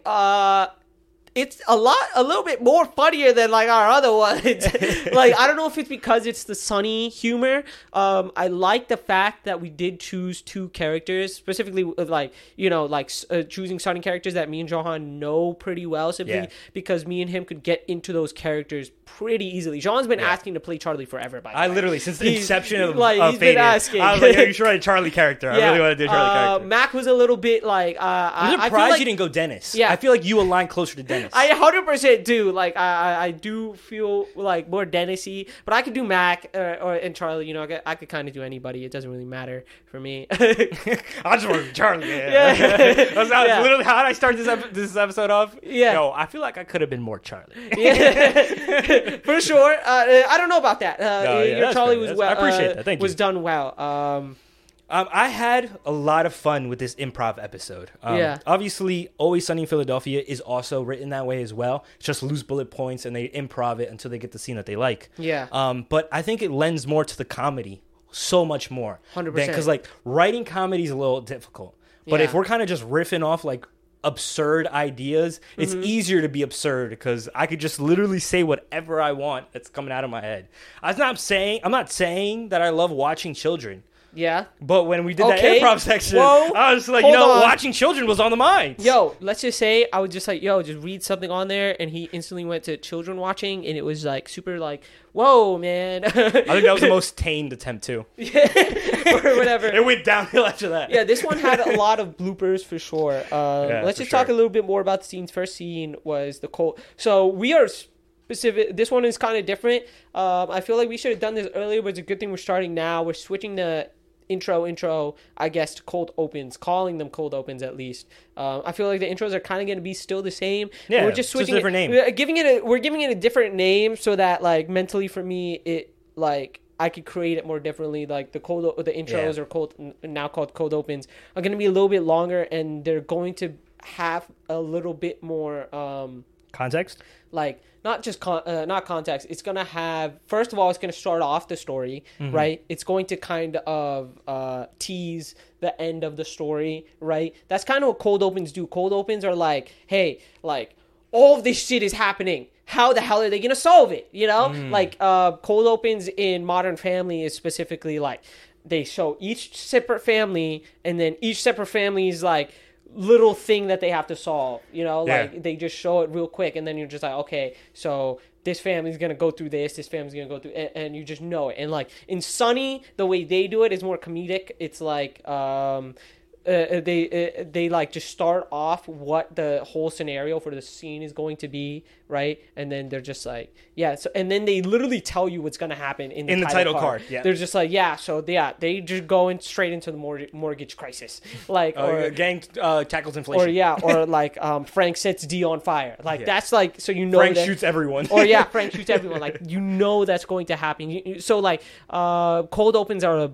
Uh, it's a lot, a little bit more funnier than like our other ones. like, I don't know if it's because it's the sunny humor. Um, I like the fact that we did choose two characters, specifically like you know, like uh, choosing sunny characters that me and Johan know pretty well, simply Yeah. because me and him could get into those characters pretty easily. John's been asking to play Charlie forever. By the I way. literally since the He's- inception of, like, of he's been asking. I was like, "Yo, you should write a Charlie character. I really want to do Charlie uh, character." Mac was a little bit like uh, I'm surprised like you didn't go Dennis. Yeah. I feel like you align closer to Dennis. I hundred percent do. Like I, I, do feel like more Dennisy, but I could do Mac uh, or and Charlie. You know, I could, I could kind of do anybody. It doesn't really matter for me. I just want to be Charlie. Yeah, Yeah. that's, that's Yeah. literally how did I start this ep- this episode off. Yeah. Yo, I feel like I could have been more Charlie. yeah, for sure. Uh, I don't know about that. Uh, No, yeah, your Charlie fair. was That's- well. I appreciate uh, that. Thank was you. done well. Um, Um, I had a lot of fun with this improv episode. Um, Yeah. Obviously, Always Sunny in Philadelphia is also written that way as well. It's just loose bullet points, and they improv it until they get the scene that they like. Yeah. Um, but I think it lends more to the comedy, so much more. 100%. Because like writing comedy is a little difficult. But if we're kind of just riffing off like absurd ideas, it's Mm-hmm. easier to be absurd because I could just literally say whatever I want that's coming out of my head. I'm not saying I'm not saying that I love watching children. Yeah. But when we did Okay. that improv section, Whoa. I was like, you Hold know, on. watching children was on the mind. Yo, let's just say I was just like, yo, just read something on there, and he instantly went to children watching, and it was like super like, whoa, man, I think that was the most tamed attempt too. or whatever. It went downhill after that. yeah, this one had a lot of bloopers for sure. Um, Yeah, let's for just talk a sure. little bit more about the scenes. First scene was the cold. So we are specific. This one is kind of different. Um, I feel like we should have done this earlier, but it's a good thing we're starting now. We're switching the intro intro i guess to cold opens calling them cold opens at least um, i feel like the intros are kind of going to be still the same Yeah, we're just just a switching different it, name. we're giving it a we're giving it a different name so that like mentally for me it like I could create it more differently. Like the cold, the intros Yeah. are cold now called cold opens are going to be a little bit longer, and they're going to have a little bit more um Context. like not just con- uh, not context. It's going to have first of all, it's going to start off the story, right? It's going to kind of uh tease the end of the story, right? That's kind of what cold opens do. Cold opens are like, hey, like all of this shit is happening. How the hell are they gonna solve it? You know, like uh, cold opens in Modern Family is specifically like they show each separate family, and then each separate family is like little thing that they have to solve. You know, Yeah. like they just show it real quick, and then you're just like, okay, so this family's gonna go through this, this family's gonna go through, and, and you just know it. And like in Sunny, the way they do it is more comedic. It's like um, uh, they uh, they like just start off what the whole scenario for the scene is going to be, right? And then they're just like, yeah. So and then they literally tell you what's gonna happen in the In the title card, yeah. They're just like, yeah. So yeah, they just go in straight into the mortgage mortgage crisis, like or yeah, gang uh, tackles inflation. or yeah, or like um, Frank sets Dee on fire. Like Yeah. that's like so you know Frank that, shoots everyone. or yeah, Frank shoots everyone. Like you know that's going to happen. You, you- so like uh, cold opens are a,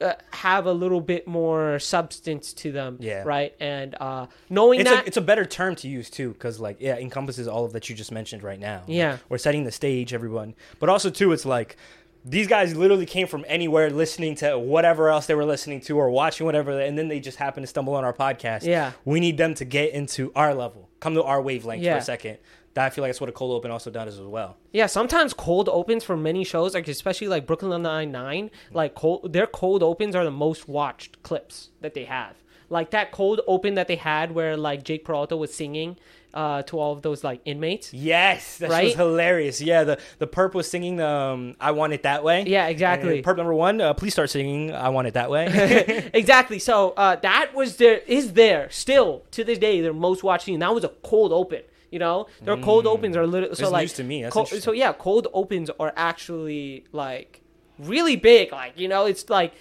uh, have a little bit more substance to them. Yeah. Right. And uh, knowing it's that a, it's a better term to use too because like yeah encompasses all of that you just mentioned right now Yeah. we're setting the stage everyone but also too it's like these guys literally came from anywhere listening to whatever else they were listening to or watching whatever and then they just happened to stumble on our podcast Yeah. we need them to get into our level come to our wavelength for a second that I feel like that's what a cold open also does as well. Yeah, sometimes cold opens for many shows, like especially like Brooklyn Nine Nine, like cold, their cold opens are the most watched clips that they have. Like that cold open that they had where like Jake Peralta was singing uh, to all of those like inmates. Yes, that Right? was hilarious. Yeah, the the perp was singing the um, "I Want It That Way." Yeah, exactly. And perp number one, uh, please start singing "I Want It That Way." exactly. So uh, that was there is there still to this day their most watched scene. That was a cold open. You know, their cold mm. opens are literally so like to me. Co- so yeah, cold opens are actually like really big. Like you know, it's like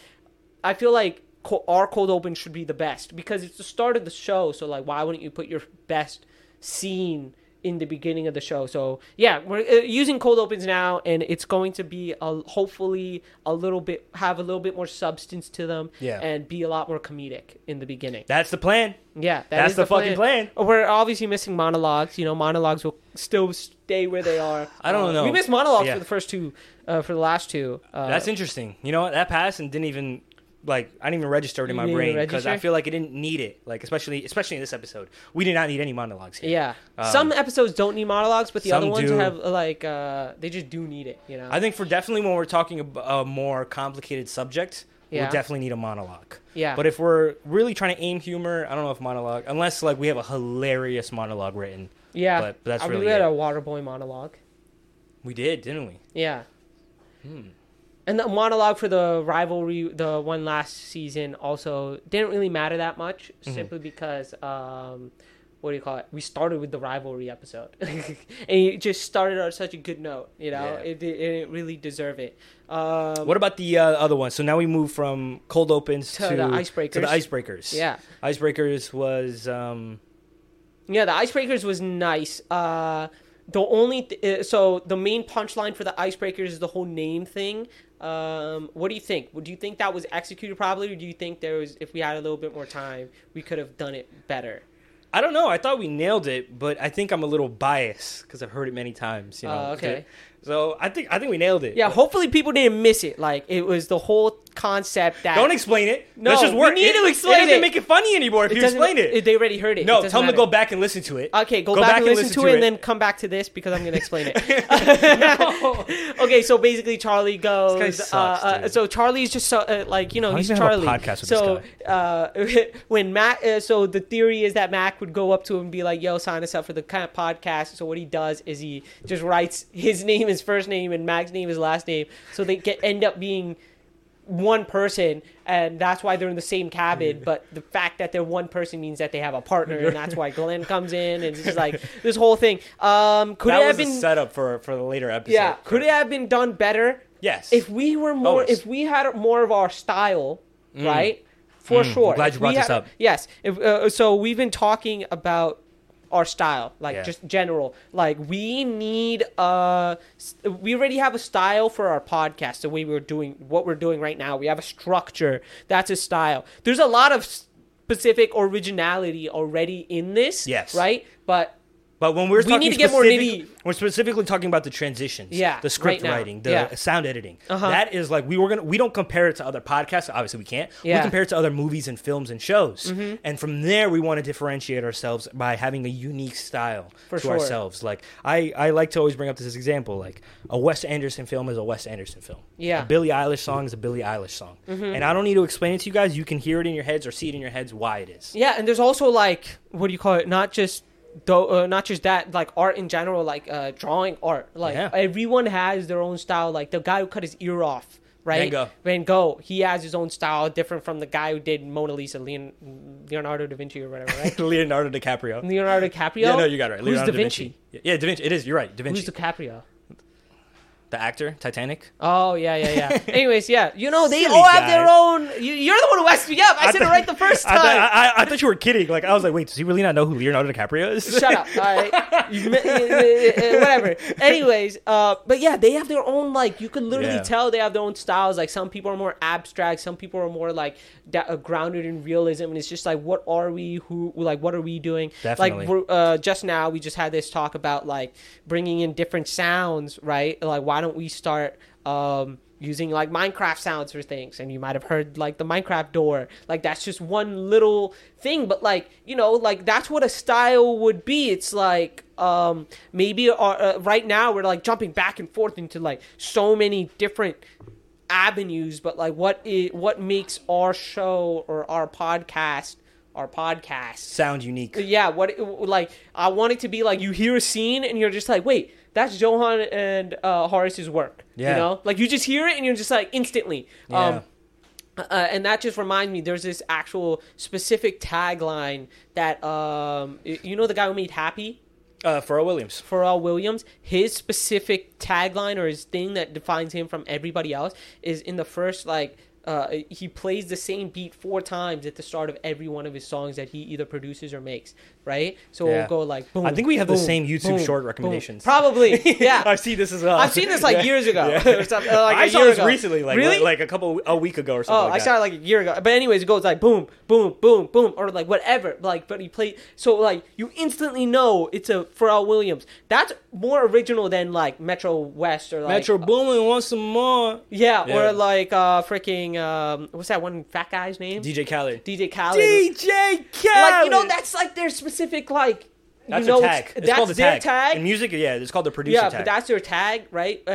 I feel like co- our cold open should be the best because it's the start of the show. So like, why wouldn't you put your best scene in the beginning of the show? So yeah, we're uh, using cold opens now, and it's going to be a, hopefully a little bit have a little bit more substance to them, Yeah. and be a lot more comedic in the beginning. that's the plan. Yeah, that That's is the fucking plan. We're obviously missing monologues. You know, monologues will still stay where they are. I don't Uh, know. We missed monologues Yeah. for the first two, uh, for the last two. Uh, That's interesting. You know what? That passed and didn't even like I didn't even register it in You my brain because I feel like it didn't need it. Like especially especially in this episode, we did not need any monologues here. Yeah, Um, some episodes don't need monologues, but the other ones do. have like uh, they just do need it. You know. I think for definitely when we're talking about a more complicated subject, Yeah. we'll definitely need a monologue. Yeah. But if we're really trying to aim humor, I don't know if monologue, unless like we have a hilarious monologue written. yeah, but- but that's I mean, really we had it. a Waterboy monologue. We did, didn't we? Yeah. Hmm. And the monologue for the rivalry, the one last season, also didn't really matter that much, Mm-hmm. simply because, um, what do you call it? We started with the rivalry episode, and it just started on such a good note. You know, Yeah. it, it, it really deserve it. Um, What about the uh, other one? So now we move from cold opens To to, the icebreakers. To the icebreakers. icebreakers. Yeah. Icebreakers was um, Yeah, the icebreakers was nice. Uh, the only th- uh, so the main punchline for the icebreakers is the whole name thing. Um, what do you think? Would do you think that was executed properly, or do you think there was, if we had a little bit more time, we could have done it better? I don't know. I thought we nailed it, but I think I'm a little biased because I've heard it many times. You know. Oh, okay. So I think I think we nailed it. Yeah, But hopefully people didn't miss it. Like it was the whole concept that Don't explain it. No, Let's just we work. need it, to explain it. doesn't it. make it funny anymore if it you explain it. They already heard it. no, It tell them to go back and listen to it. Okay, go, back, and listen, to it, and then come back to this because I'm gonna explain it. okay, so basically Charlie goes. Sucks, uh, uh, so Charlie's just so uh, like you know How he's do have a Charlie. so uh, when Mac, uh, so the theory is that Mac would go up to him and be like, "Yo, sign us up for the kind of podcast." So what he does is he just writes his name, his first name, and Mac's name, his last name. So they get end up being one person and that's why they're in the same cabin but the fact that they're one person means that they have a partner and that's why glenn comes in and it's like this whole thing um could that it have been setup for for the later episode. yeah could it have been done better Yes. if we were more Always. if we had more of our style right for Mm, sure I'm glad you brought this up. yes if, uh, so we've been talking about our style like Yeah. just general. Like we need uh s- we already have a style for our podcast the way we're doing what we're doing right now. We have a structure. That's a style. There's a lot of specific originality already in this Yes. right? But But when we're We talking need to get more nitty- we're specifically talking about the transitions, Yeah, the script right writing, the Yeah. sound editing. Uh-huh. That is like we were gonna we don't compare it to other podcasts. Obviously, we can't. Yeah. Mm-hmm. We compare it to other movies and films and shows, and from there we want to differentiate ourselves by having a unique style For to sure. ourselves. Like I I like to always bring up this example. Like a Wes Anderson film is a Wes Anderson film. Yeah. A Billie Eilish song is a Billie Eilish song, and I don't need to explain it to you guys. You can hear it in your heads or see it in your heads why it is. Yeah, and there's also like what do you call it? Not just though, uh, not just that, like art in general, like uh, drawing art. Like Yeah. everyone has their own style. Like the guy who cut his ear off, right? Van Gogh. Van Gogh. He has his own style, different from the guy who did Mona Lisa, Leon, Leonardo da Vinci or whatever, right? Leonardo DiCaprio. Leonardo DiCaprio. Yeah, no, you got it right. Who's Leonardo Da Vinci? Yeah, Da Vinci. It is. You're right. Da Vinci. Who's DiCaprio? The actor, Titanic. Oh yeah, yeah, yeah. Anyways, yeah, you know they Silly all have guy. their own. You, you're the one who asked me up. I, said it right the first I time. I, I, I thought you were kidding. Like I was like, wait, does he really not know who Leonardo DiCaprio is? Shut up. All right. Uh, Whatever. Anyways, uh, but yeah, they have their own like. You can literally Yeah. tell they have their own styles. Like some people are more abstract. Some people are more like da- uh, grounded in realism. And it's just like, what are we? Who? Like, what are we doing? Definitely. Like, uh, just now we just had this talk about like bringing in different sounds, right? Like, why don't we start? Um, using like Minecraft sounds for things, and you might have heard like the Minecraft door. Like that's just one little thing, but like you know, like that's what a style would be. It's like um maybe uh, uh, right now we're like jumping back and forth into like so many different avenues, but like what is what makes our show or our podcast our podcast Sound unique. yeah what like i want it to be like you hear a scene and you're just like wait that's johan and uh horace's work Yeah. you know? Like you just hear it and you're just like instantly. Um uh, and that just reminds me there's this actual specific tagline that um you know the guy who made happy? Uh, Pharrell Williams. Pharrell Williams, his specific tagline or his thing that defines him from everybody else is in the first like uh, he plays the same beat four times at the start of every one of his songs that he either produces or makes, right? So Yeah. it'll go like boom. I think we have the same YouTube boom, short boom. recommendations. Probably, yeah. I see this as well. I've seen this like Yeah. years ago. Yeah. or something, uh, like I a saw this ago. recently, like really? like, like a couple a week ago or something. Oh, something. I like saw it like a year ago. But anyways, it goes like boom, boom, boom, boom, boom, or like whatever. Like, but he played so like you instantly know it's a Pharrell Williams. That's more original than like Metro West or like Metro Boomin want some more. Yeah, Yeah. or like uh freaking um what's that one fat guy's name? DJ Khaled. DJ Khaled. DJ Khaled. Like you know that's like their specific like that's you know their tag. It's that's called the their tag. tag. In music, yeah, it's called the producer yeah, tag. but that's their tag, right? Uh,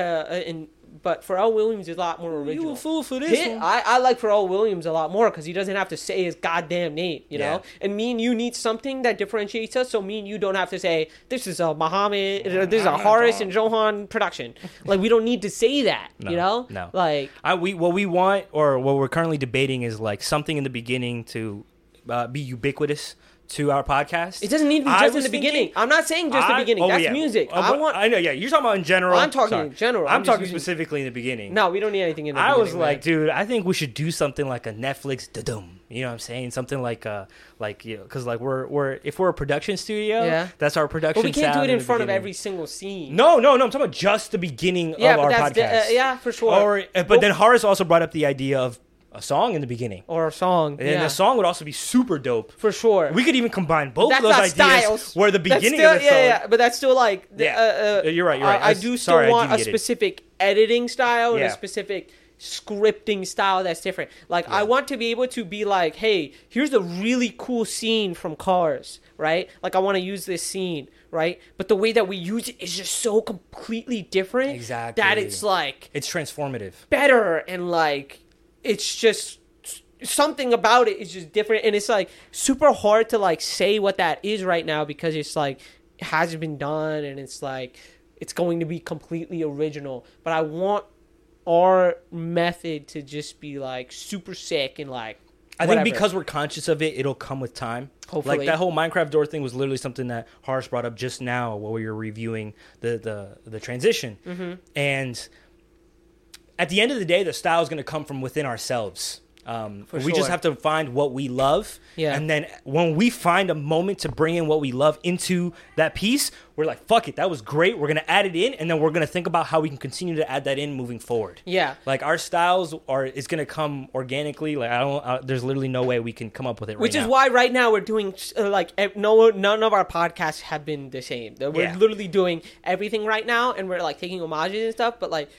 and but Pharrell Williams is a lot more original. you a fool for this Hit- one. I, I like Pharrell Williams a lot more because he doesn't have to say his goddamn name, you know. And me and you need something that differentiates us, so me and you don't have to say this is a Muhammad, uh, this is a Horace and Johan production. Like we don't need to say that, you know. no. Like I, we what we want or what we're currently debating is like something in the beginning to uh, be ubiquitous to our podcast. it doesn't need to be I just in was the thinking- beginning. I'm not saying just the I- beginning. oh, That's yeah. music. Uh, I but- want. I know. Yeah, you're talking about in general. I'm talking in general. I'm, I'm just talking using- specifically in the beginning. no, we don't need anything in the beginning. I beginning. was like, man. dude, I think we should do something like a Netflix da-dum. You know what I'm saying? Something like uh like you know, cuz like we're we're if we're a production studio, Yeah. that's our production but we can't do sound it in the front of beginning. every single scene. No, no, no, I'm talking about just the beginning yeah, of but our that's the- podcast. uh, yeah, for sure. Or uh, but then Horace also brought up the idea of a song in the beginning. or a song. And yeah, the song would also be super dope. for sure. We could even combine both that's of those ideas styles. where the beginning still, of the yeah, song yeah, but that's still like Yeah. uh, uh, You're right, you're right. I, I do still sorry, I want a specific editing style and a specific scripting style that's different. Like I want to be able to be like, hey, here's a really cool scene from Cars, right? Like I want to use this scene, right? But the way that we use it is just so completely different Exactly. that it's like It's transformative. better and like it's just something about it is just different and it's like super hard to like say what that is right now because it's like it hasn't been done and it's like it's going to be completely original but i want our method to just be like super sick and like I think because we're conscious of it, it'll come with time. Hopefully. like that whole Minecraft door thing was literally something that Horace brought up just now while we were reviewing the the the transition. Mm-hmm. And at the end of the day, the style is going to come from within ourselves. Um, we just have to find what we love, Yeah. and then when we find a moment to bring in what we love into that piece, we're like, "Fuck it, that was great." We're gonna add it in, and then we're gonna think about how we can continue to add that in moving forward. yeah Like our styles are is gonna come organically. Like I don't. Uh, there's literally no way we can come up with it. Right which is now. why right now we're doing uh, like no none of our podcasts have been the same. We're Yeah. literally doing everything right now, and we're like taking homages and stuff. But like,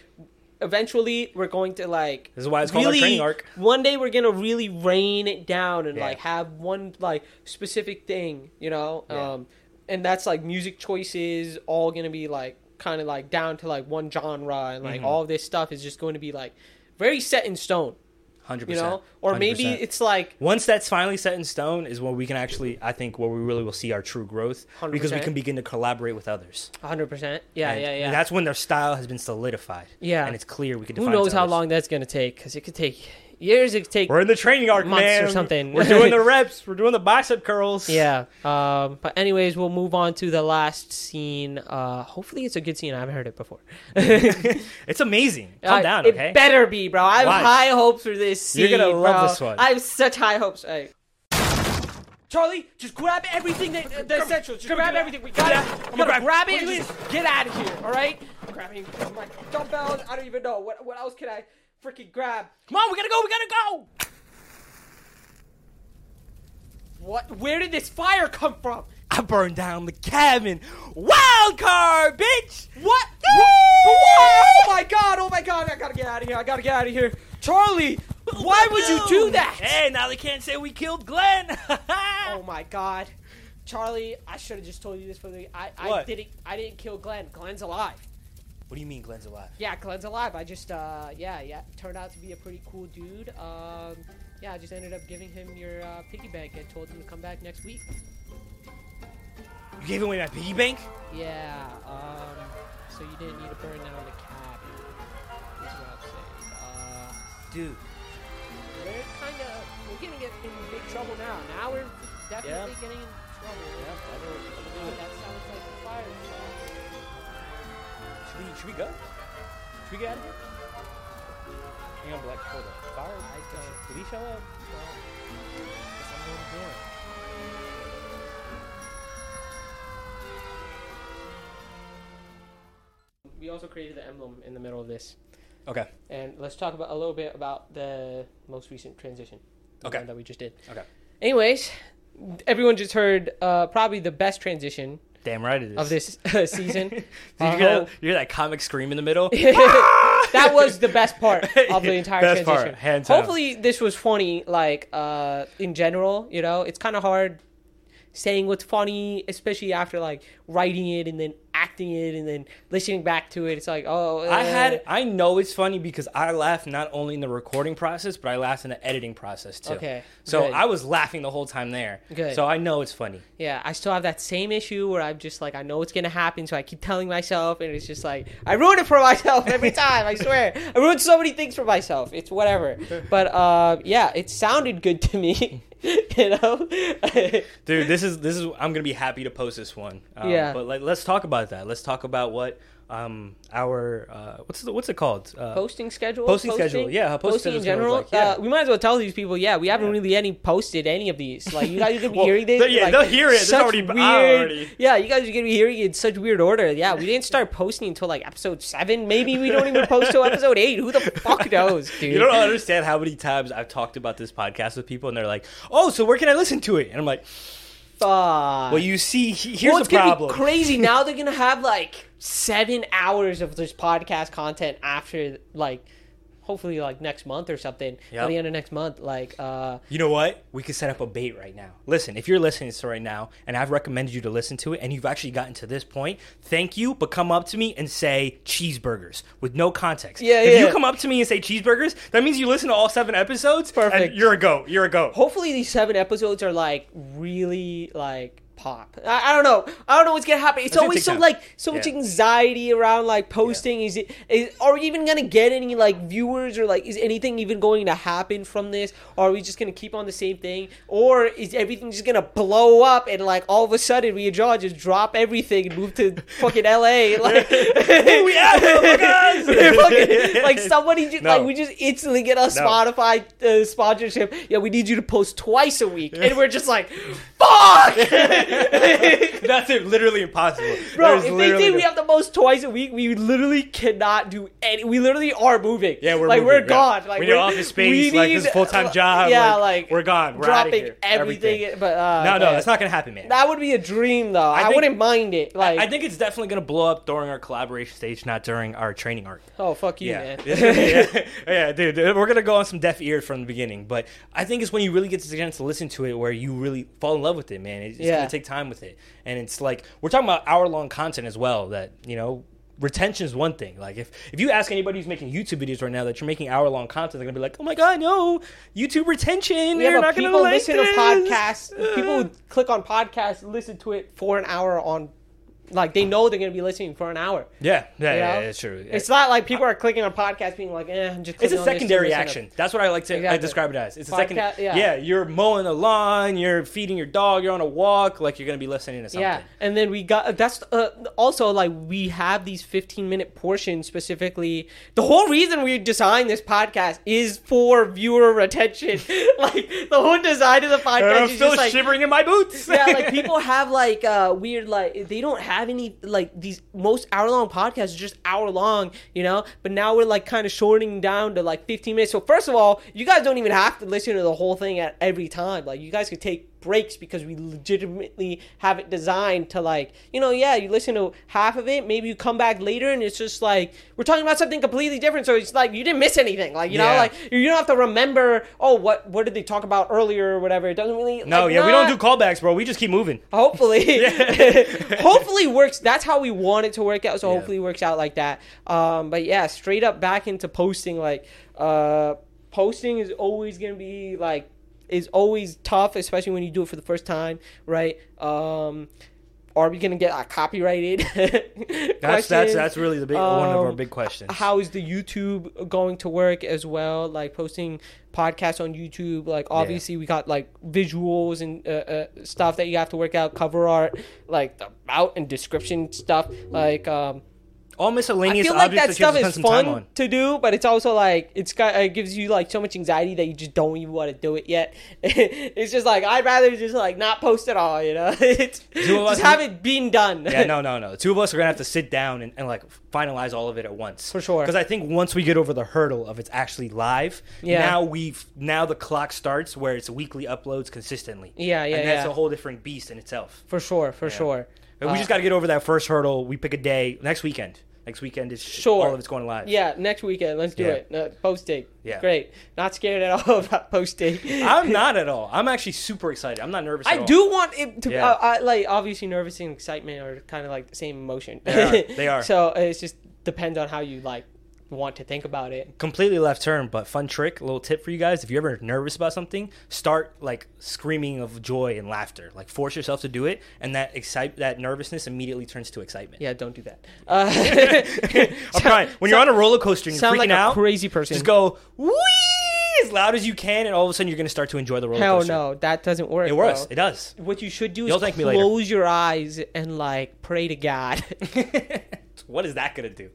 eventually, we're going to like. This is why it's called our training arc. One day, we're gonna really rain it down and Yeah. like have one like specific thing, you know. Yeah. Um, and that's like music choices, all gonna be like kind of like down to like one genre, and like Mm-hmm. all of this stuff is just going to be like very set in stone, hundred you percent. know. Or maybe it's like once that's finally set in stone is when we can actually, I think, where we really will see our true growth because we can begin to collaborate with others. hundred percent. Yeah, And- yeah, yeah. and that's when their style has been solidified. Yeah. and it's clear we can. Who knows how others. long that's gonna take? Because it could take years. It could take. We're in the training arc, months or something. We're doing the reps. We're doing the bicep curls. yeah. Um. But anyways, we'll move on to the last scene. Uh. Hopefully, it's a good scene. I haven't heard it before. it's amazing. Calm Uh, down, it okay? better be, bro. I have Why? high hopes for this scene. You're gonna love bro. this one. I have such high hopes. Hey. Charlie, just grab everything that, uh, the essentials. Just grab everything. We got it. I'm gonna grab- grab, it and just get out of here. All right? I'm grabbing my dumbbells. I don't even know what what else can I freaking grab. Come on, we gotta go. We gotta go. What? Where did this fire come from? I burned down the cabin. Wild card, bitch. What? Woo! Oh my god! Oh my god! I gotta get out of here! I gotta get out of here! Charlie, why would you do that? Hey, now they can't say we killed Glenn. Oh my god, Charlie! I should have just told you this for the. I, I didn't. I didn't kill Glenn. Glenn's alive. What do you mean Glenn's alive? Yeah, Glenn's alive. I just, uh, yeah, yeah, turned out to be a pretty cool dude. Um, yeah, I just ended up giving him your uh, piggy bank and told him to come back next week. You gave away my piggy bank? Yeah, um, so you didn't need to burn down the cabin. Is what I'm saying. Uh, Dude. we're kind of, we're gonna get in big trouble now. Now we're definitely getting Should we, go? Should we get out of here? Hang on, Black. Hold up. Fire? I don't. Did he show up? Well, guess I'm going to. We also created the emblem in the middle of this, Okay. and let's talk about a little bit about the most recent transition. Okay. that we just did. Okay. Anyways, everyone just heard uh, probably the best transition Damn right it is. of this uh, season. Did you, hear that, you hear that comic scream in the middle? that was the best part of the entire Best part, transition. hands down. Hopefully, this was funny. Like uh, in general, you know, it's kind of hard saying what's funny, especially after like writing it and then acting it and then listening back to it. It's like, oh, I uh, had I know it's funny because I laughed not only in the recording process, but I laughed in the editing process too. Okay, So good. I was laughing the whole time there. Good. So I know it's funny. Yeah, I still have that same issue where I'm just like, I know it's gonna happen, so I keep telling myself, and it's just like I ruin it for myself every time. I swear, I ruin so many things for myself. It's whatever. But uh, yeah, it sounded good to me. you know. Dude, this is this is I'm gonna be happy to post this one. Um, Yeah. But like, let's talk about that. Let's talk about what um our uh what's the, what's it called? Uh, posting schedule. Posting schedule, yeah, posting posting in general. like, yeah. uh, we might as well tell these people. Yeah, we haven't Yeah. really any posted any of these. Like you guys are gonna be Well, hearing this. they- yeah, like, they'll hear it. Such already- weird. already- Yeah, you guys are gonna be hearing it in such weird order. Yeah, we didn't start posting until like episode seven. Maybe we don't even post till episode eight. Who the fuck knows, dude? You don't understand how many times I've talked about this podcast with people, and they're like, "Oh, so where can I listen to it?" And I'm like, Fuck. "Well, you see, he- here's well, the problem." crazy. now they're gonna have like seven hours of this podcast content after like. Hopefully, like next month or something. By Yep. the end of next month, like, uh, You know what? We could set up a bait right now. Listen, if you're listening to this right now, and I've recommended you to listen to it, and you've actually gotten to this point, thank you. But come up to me and say cheeseburgers with no context. Yeah, If you yeah. come up to me and say cheeseburgers, that means you listen to all seven episodes. Perfect. And you're a goat. You're a goat. hopefully these seven episodes are like really like pop. I, I don't know. I don't know what's gonna happen. It's always so like so much anxiety around like posting. Is it is are we even gonna get any like viewers or like is anything even going to happen from this? Or are we just gonna keep on the same thing? Or is everything just gonna blow up and like all of a sudden we draw just drop everything and move to fucking LA? Like we out here, motherfuckers! We're fucking- like somebody just, No. like we just instantly get a No. Spotify uh, sponsorship. Yeah, we need you to post twice a week, and we're just like, fuck, That's it, literally impossible. bro. There's If they say no- we have the most twice a week, we literally cannot do any. We literally are moving. Yeah, we're like moving, we're yeah. gone. Like we need we're- office space. we like this need, full time job. Yeah, like, like, we're gone. We're dropping here. everything. But uh, No, no, man, that's not gonna happen, man. That would be a dream, though. I, think- wouldn't mind it. Like, I think it's definitely gonna blow up during our collaboration stage, not during our training arc. oh fuck you, Yeah. man. yeah, yeah, dude. We're gonna go on some deaf ears from the beginning, but I think it's when you really get the chance to listen to it where you really fall in love with it, man. It's, Yeah. gonna take time with it, and it's like we're talking about hour long content as well. That you know. Retention is one thing. Like if, if you ask anybody who's making YouTube videos right now that you're making hour long content, they're gonna be like, "Oh my god, no, YouTube retention. Yeah, You're not gonna people like listen to podcasts. People uh. click on podcasts, listen to it for an hour on, like they know they're gonna be listening for an hour. Yeah, yeah, yeah, yeah, it's true. It's not like people are clicking on podcasts being like, eh, I'm just. It's a on this to secondary action. That's what I like to I describe it as. It's a second. yeah. Yeah. you're mowing the lawn, you're feeding your dog, you're on a walk, like you're gonna be listening to something. Yeah, and then we got that's uh, also like we have these 15 minute portions specifically. The whole reason we designed this podcast is for viewer retention. like the whole design of the podcast I'm is still just like shivering in my boots. yeah, like people have like uh weird like they don't have any like these most hour long podcasts are just hour long, you know. But now we're like kind of shortening down to like 15 minutes. So first of all, you guys don't even have to listen to the whole thing at every time. Like you guys could take breaks because we legitimately have it designed to like you know yeah you listen to half of it maybe you come back later and it's just like we're talking about something completely different. So it's like you didn't miss anything. Like you know like you don't have to remember oh what what did they talk about earlier or whatever. It doesn't really No, like, yeah, we don't not- do callbacks, bro. We just keep moving. hopefully. Hopefully works. That's how we want it to work out. So Yeah. hopefully it works out like that. Um but yeah straight up back into posting like uh posting is always gonna be like is always tough especially when you do it for the first time right um are we gonna get uh, copyrighted That's that's that's really the big one of our Um, big questions. how is the YouTube going to work as well? Like posting podcasts on YouTube. Like obviously we got like visuals and uh, uh, stuff that you have to work out, cover art, like the out and description stuff. Like um, All I feel like that that you have stuff is spend some time fun to do, but it's also like it's got it gives you like so much anxiety that you just don't even want to do it yet. it's just like I'd rather just like not post at all, you know. it's, just have it being done. yeah, no, no, no. The two of us are gonna have to sit down and, and like finalize all of it at once. For sure. Because I think once we get over the hurdle of it's actually live, Yeah. now we've now the clock starts where it's weekly uploads consistently. Yeah, yeah, And that's yeah. a whole different beast in itself. for sure, for sure. We Uh, just got to get over that first hurdle. We pick a day next weekend. Next weekend is Sure. all of it's going live. Yeah, next weekend. Let's do Yeah. it. Uh, posting. Yeah. Great. Not scared at all about posting. I'm not at all. I'm actually super excited. I'm not nervous. At I all. do want it to. Yeah. Uh, I, like obviously, nervous and excitement are kind of like the same emotion. They are. They are. so it just depends on how you like want to think about it. completely left turn, but fun trick, a little tip for you guys. If you're ever nervous about something, start like screaming of joy and laughter. Like force yourself to do it, and that excite that nervousness immediately turns to excitement. Yeah, don't do that. Uh, I'm trying. When you're on a roller coaster and you're sound freaking like a out, crazy person. just go wee as loud as you can, and all of a sudden you're gonna start to enjoy the roller Hell coaster. no, no, that doesn't work. It works. bro. It does. What you should do You'll is close your eyes and like pray to God. what is that gonna do?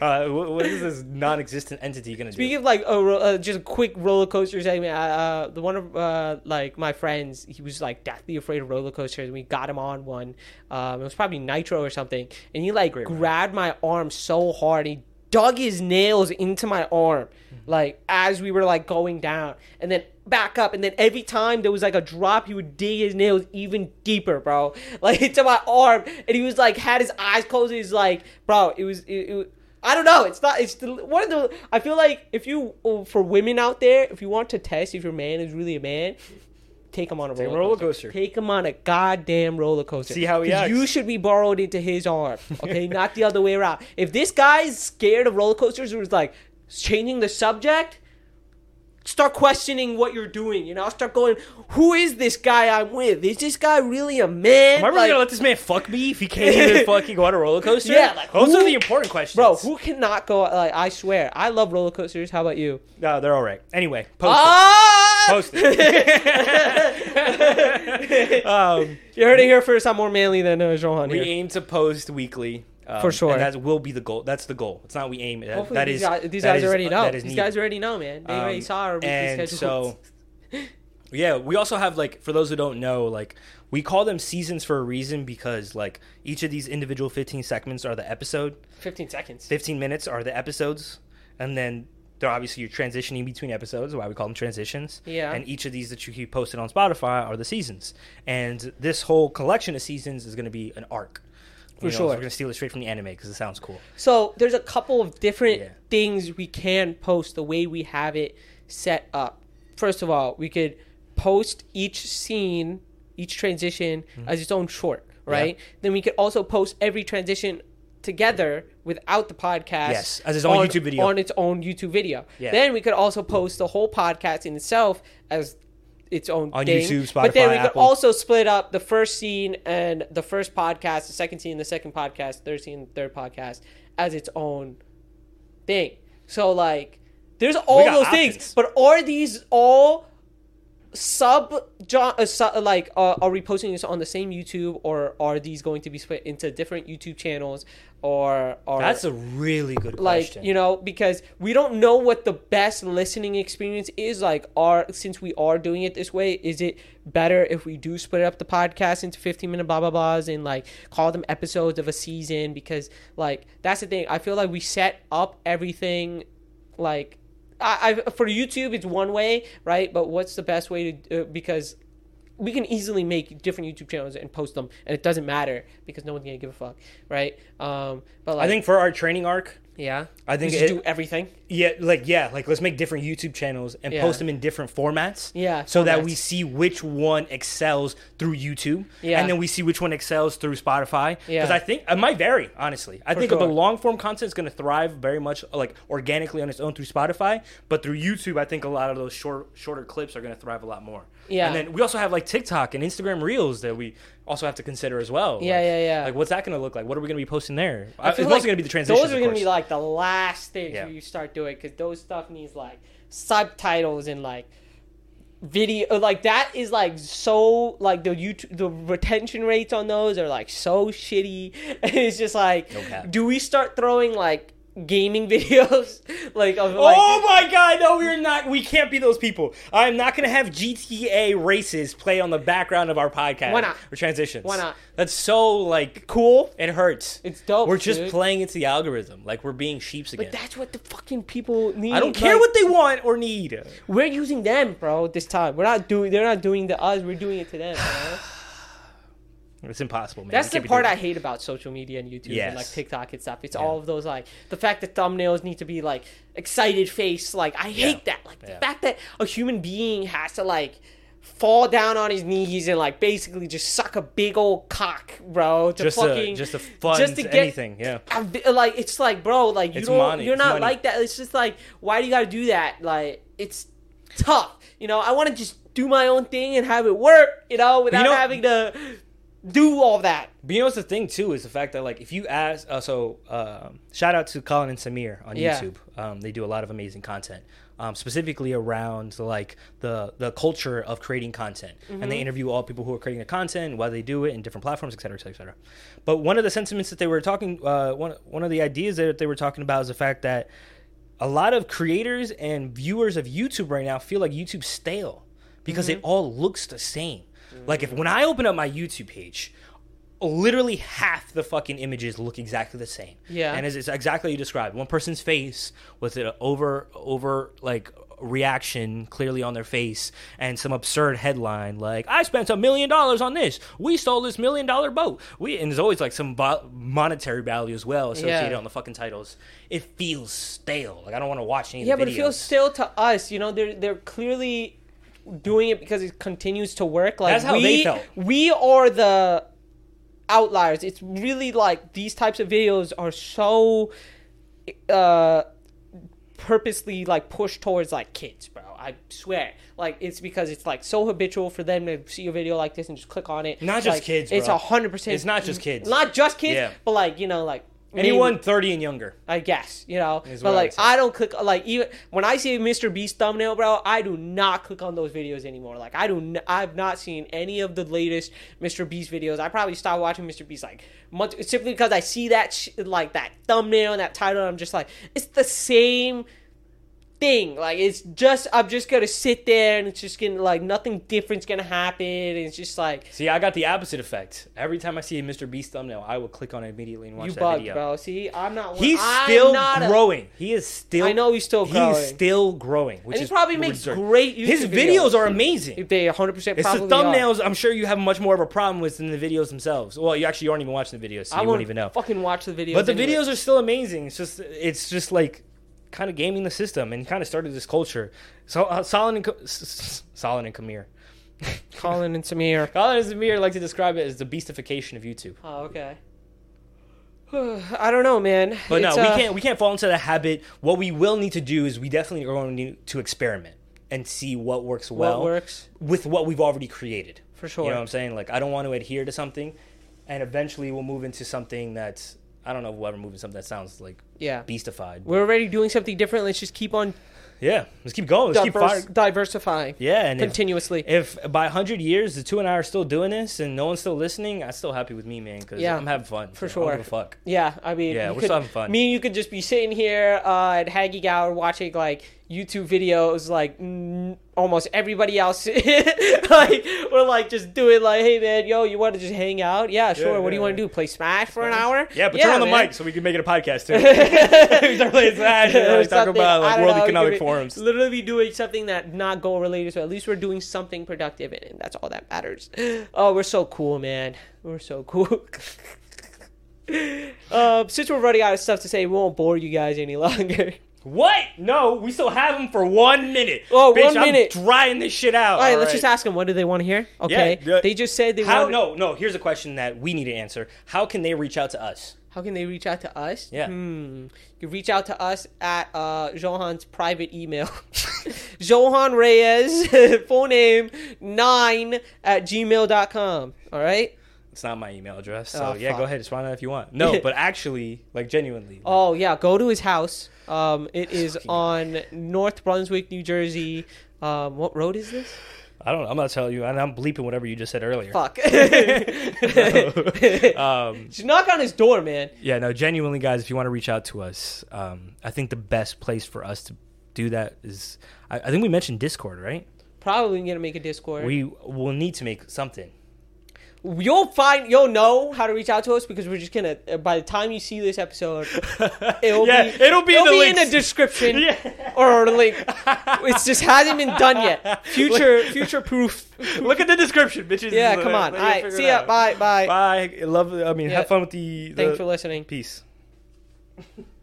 Uh, wh- what is this non-existent entity gonna Speaking do? Speaking of like a uh, just a quick roller coaster segment, uh, the one of uh, like my friends, he was like deathly afraid of roller coasters. We got him on one. Um, it was probably Nitro or something, and he like grabbed my arm so hard. He dug his nails into my arm, like as we were like going down, and then back up. And then every time there was like a drop, he would dig his nails even deeper, bro, like into my arm. And he was like had his eyes closed. He's like, bro, it was it, it I don't know. It's not. It's the, one of the. I feel like if you oh, for women out there, if you want to test if your man is really a man, take him on a roller, a roller coaster. coaster. Take him on a goddamn roller coaster. See how he acts. You should be borrowed into his arm. Okay, not the other way around. If this guy's scared of roller coasters, or is like changing the subject. Start questioning what you're doing, you know. Start going, who is this guy I'm with? Is this guy really a man? Am I really Like- gonna let this man fuck me if he can't even fucking go on a roller coaster? Yeah, like, those who- are the important questions, Bro, who cannot go? Like, I swear, I love roller coasters. How about you? No, they're all right. Anyway, post Ah! it. Post it. um, You heard it here first. I'm more manly than uh, Johan we here. aim to post weekly. Um, For sure. and that will be the goal. That's the goal. It's not we aim. That, Hopefully, that these is guys, these guys is- already know. These needed. guys already know, man. They already Um, saw our weekly and schedule. so yeah we also have like for those who don't know like we call them seasons for a reason because like each of these individual 15 segments are the episode 15 seconds. 15 minutes are the episodes and then they're obviously you're transitioning between episodes why we call them transitions Yeah. and each of these that you keep posted on spotify are the seasons and this whole collection of seasons is going to be an arc For You know, sure. we're going to steal it straight from the anime because it sounds cool So there's a couple of different Yeah. things we can post the way we have it set up. First of all, we could post each scene, each transition mm-hmm. as its own short, right? Then we could also post every transition together without the podcast. Yes, as its own on- YouTube video. On its own YouTube video. Yeah. Then we could also post the whole podcast in itself as its own On thing. YouTube, but then we could Apple. also split up the first scene and the first podcast, the second scene, the second podcast, third scene, third podcast as its own thing. So like, there's all those options. things, but are these all sub uh, su- like uh, are we posting this on the same YouTube or are these going to be split into different YouTube channels or or that's a really good like question. you know because we don't know what the best listening experience is like are since we are doing it this way is it better if we do split up the podcast into 15 minute blah blah blahs and like call them episodes of a season? Because like that's the thing. I feel like we set up everything like I, I for youtube it's one way right? But what's the best way to uh, because we can easily make different YouTube channels and post them, and it doesn't matter because no one's gonna give a fuck, right? Um, but like, I think for our training arc, yeah, I think it- do everything. yeah, like yeah, like let's make different YouTube channels and Yeah. post them in different formats. Yeah, so that we see which one excels through YouTube. Yeah. and then we see which one excels through Spotify. Yeah. because I think it might vary. Honestly, I For think the long form content is going to thrive very much like organically on its own through Spotify, but through YouTube, I think a lot of those short shorter clips are going to thrive a lot more. Yeah. and then we also have like TikTok and Instagram Reels that we also have to consider as well. Yeah, Like- yeah, yeah. Like, what's that going to look like? What are we going to be posting there? I it's feel also like going to be the transitions. Those are gonna be like the last things Yeah. you start doing because those stuff needs like subtitles and like video uh, like that is like so like the YouTube the retention rates on those are like so shitty and it's just like No do we start throwing like gaming videos like of like oh my god, no, we're not. We can't be those people. I'm not to have GTA races play on the background of our podcast. Why not? Or transitions. Why not? That's so, like, cool it hurts. It's dope, We're just dude. playing into the algorithm. Like, we're being sheeps again. but that's what the fucking people need I don't care like, what they want or need. we're using them bro this time we're not doing they're not doing to us we're doing it to them. It's impossible, man. That's the part I hate about social media and YouTube and like TikTok and stuff. It's Yeah. all of those like the fact that thumbnails need to be like excited face. Like I hate Yeah. that. Like the fact that a human being has to like fall down on his knees and like basically just suck a big old cock, bro. To Just fucking to, just to fund just to get- anything. Yeah. a like it's like bro like you It's don't money, you're it's not money. like that it's just like why do you gotta do that like it's tough you know i want to just do my own thing and have it work you know without know- having to do all that But you know what's the thing too is the fact that like if you ask, uh, so um shout out to Colin and Samir on Yeah. YouTube. Um, they do a lot of amazing content, um, specifically around like the the culture of creating content, and Mm-hmm. they interview all people who are creating the content, why they do it in different platforms, et cetera, et cetera, et cetera. But one of the sentiments that they were talking, uh, one one of the ideas that they were talking about is the fact that a lot of creators and viewers of YouTube right now feel like YouTube's stale because Mm-hmm. it all looks the same. Like if when I open up my YouTube page, literally half the fucking images look exactly the same. Yeah. and it's, it's exactly you described. One person's face with an over over like reaction clearly on their face, and some absurd headline like "I spent a million dollars on this. We stole this million dollar boat." We and there's always like some bo- monetary value as well associated Yeah. on the fucking titles. It feels stale. Like I don't want to watch any. Yeah, of the but it feels stale to us. You know, they're they're clearly doing it because it continues to work. Like That's how we, they felt. We are the outliers. It's really like these types of videos are so uh purposely like pushed towards like kids, bro. I swear. Like it's because it's like so habitual for them to see a video like this and just click on it. Not just Like, kids, It's bro. a hundred percent. It's not just kids. Not just kids, Yeah. but like you know, like anyone maybe- thirty and younger. I guess you know, but what I like. I don't click like even when I see a Mr. Beast thumbnail, bro. I do not click on those videos anymore. Like I do, n- I've not seen any of the latest Mr. Beast videos. I probably stopped watching Mr. Beast like months simply because I see that sh- like that thumbnail and that title. And I'm just like, it's the same thing. Like it's just I'm just gonna sit there and it's just gonna like nothing different's gonna happen. And it's just like See, I got the opposite effect. Every time I see a Mr. Beast thumbnail, I will click on it immediately and watch you that bug, video. bro. See, I'm not. He's I'm still not a- growing. he is still. I know he's still growing. He's still growing, which And he is probably makes great YouTube His videos. videos are amazing. They 100 percent It's the probably are. thumbnails. I'm sure you have much more of a problem with than the videos themselves. Well, you actually aren't even watching the videos, so I you won't even know. Fucking watch the videos. But the videos are still amazing. It's just, it's just like kind of gaming the system and kind of started this culture. So uh, Solid and Ka- S- S- and Kamir. Colin and Samir. Colin and Samir like to describe it as the beastification of YouTube. Oh, okay. I don't know, man. But It's, no, we uh, can't we can't fall into the habit. What we will need to do is we definitely are going to need to experiment and see what works well. What well works with what we've already created. for sure. You know what I'm saying? Like I don't want to adhere to something, and eventually we'll move into something that's I don't know if we'll ever move something that sounds like yeah, beastified. we're already doing something different. Let's just keep on yeah, let's keep going. Let's keep diverse, firing. diversifying Yeah, and continuously. if by hundred years the two and I are still doing this and no one's still listening, I'm still happy with me, man. Because Yeah, I'm having fun for so I don't sure. fuck. yeah, I mean, Yeah, you we're could, still having fun. Me and you could just be sitting here uh, at Haggy Gower watching like YouTube videos, like mm, almost everybody else like we're like just doing like hey man yo you want to just hang out yeah sure what do you want to do play smash for an hour Yeah, but turn on the mic so we can make it a podcast too. we start playing Smash and like, talk about like World know, Economic Forums. Literally be doing something that not goal related, so at least we're doing something productive in. And that's all that matters. Oh, we're so cool, man. We're so cool. uh, since we're running out of stuff to say, we won't bore you guys any longer. What? No, we still have them for one minute. Oh, Bitch, one minute. I'm drying this shit out. All right, let's just ask them. What do they want to hear? Okay, yeah. they just said they want How? want. No, no. Here's a question that we need to answer. How can they reach out to us? How can they reach out to us? Yeah. Hmm. You reach out to us at uh, Johan's private email. Johan Reyes, full name, 9 at gmail.com. All right? It's not my email address, so Oh, yeah, fuck. go ahead, respond if you want. No, but actually, like genuinely, Oh, yeah. Go to his house. Um, it is on North Brunswick, New Jersey. Um, what road is this? I don't. know. I'm not telling you, and I'm bleeping whatever you just said earlier. Fuck. Um, Just knock on his door, man. yeah, no, genuinely, guys, if you want to reach out to us, um, I think the best place for us to do that is, I, I think we mentioned Discord, right? Probably gonna make a Discord. We will need to make something. You'll find you'll know how to reach out to us because we're just gonna by the time you see this episode it'll Yeah, be it'll be in the in the description Yeah. or a link it just hasn't been done yet future future proof Look at the description, bitches. yeah come on all right see ya bye bye Bye. Love. I mean, Yeah. have fun with the. the thanks for listening Peace.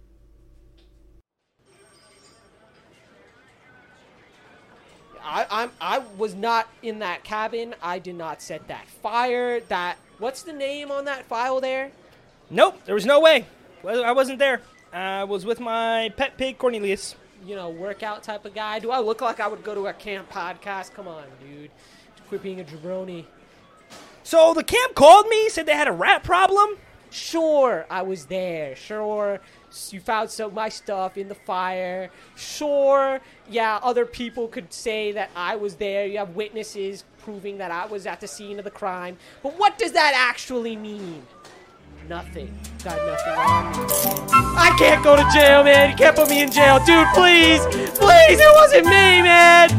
I, I'm I was not in that cabin I did not set that fire that what's the name on that file there Nope, there was no way. I wasn't there. I was with my pet pig Cornelius. you know, workout type of guy? Do I look like I would go to a camp podcast? Come on, dude. Quit being a jabroni. So the camp called me, said they had a rat problem. Sure, I was there. Sure, you found some of my stuff in the fire. Sure, yeah, other people could say that I was there. You have witnesses proving that I was at the scene of the crime. But what does that actually mean? Nothing. Got nothing on me. I can't go to jail, man. You can't put me in jail. Dude, please. Please, it wasn't me, man.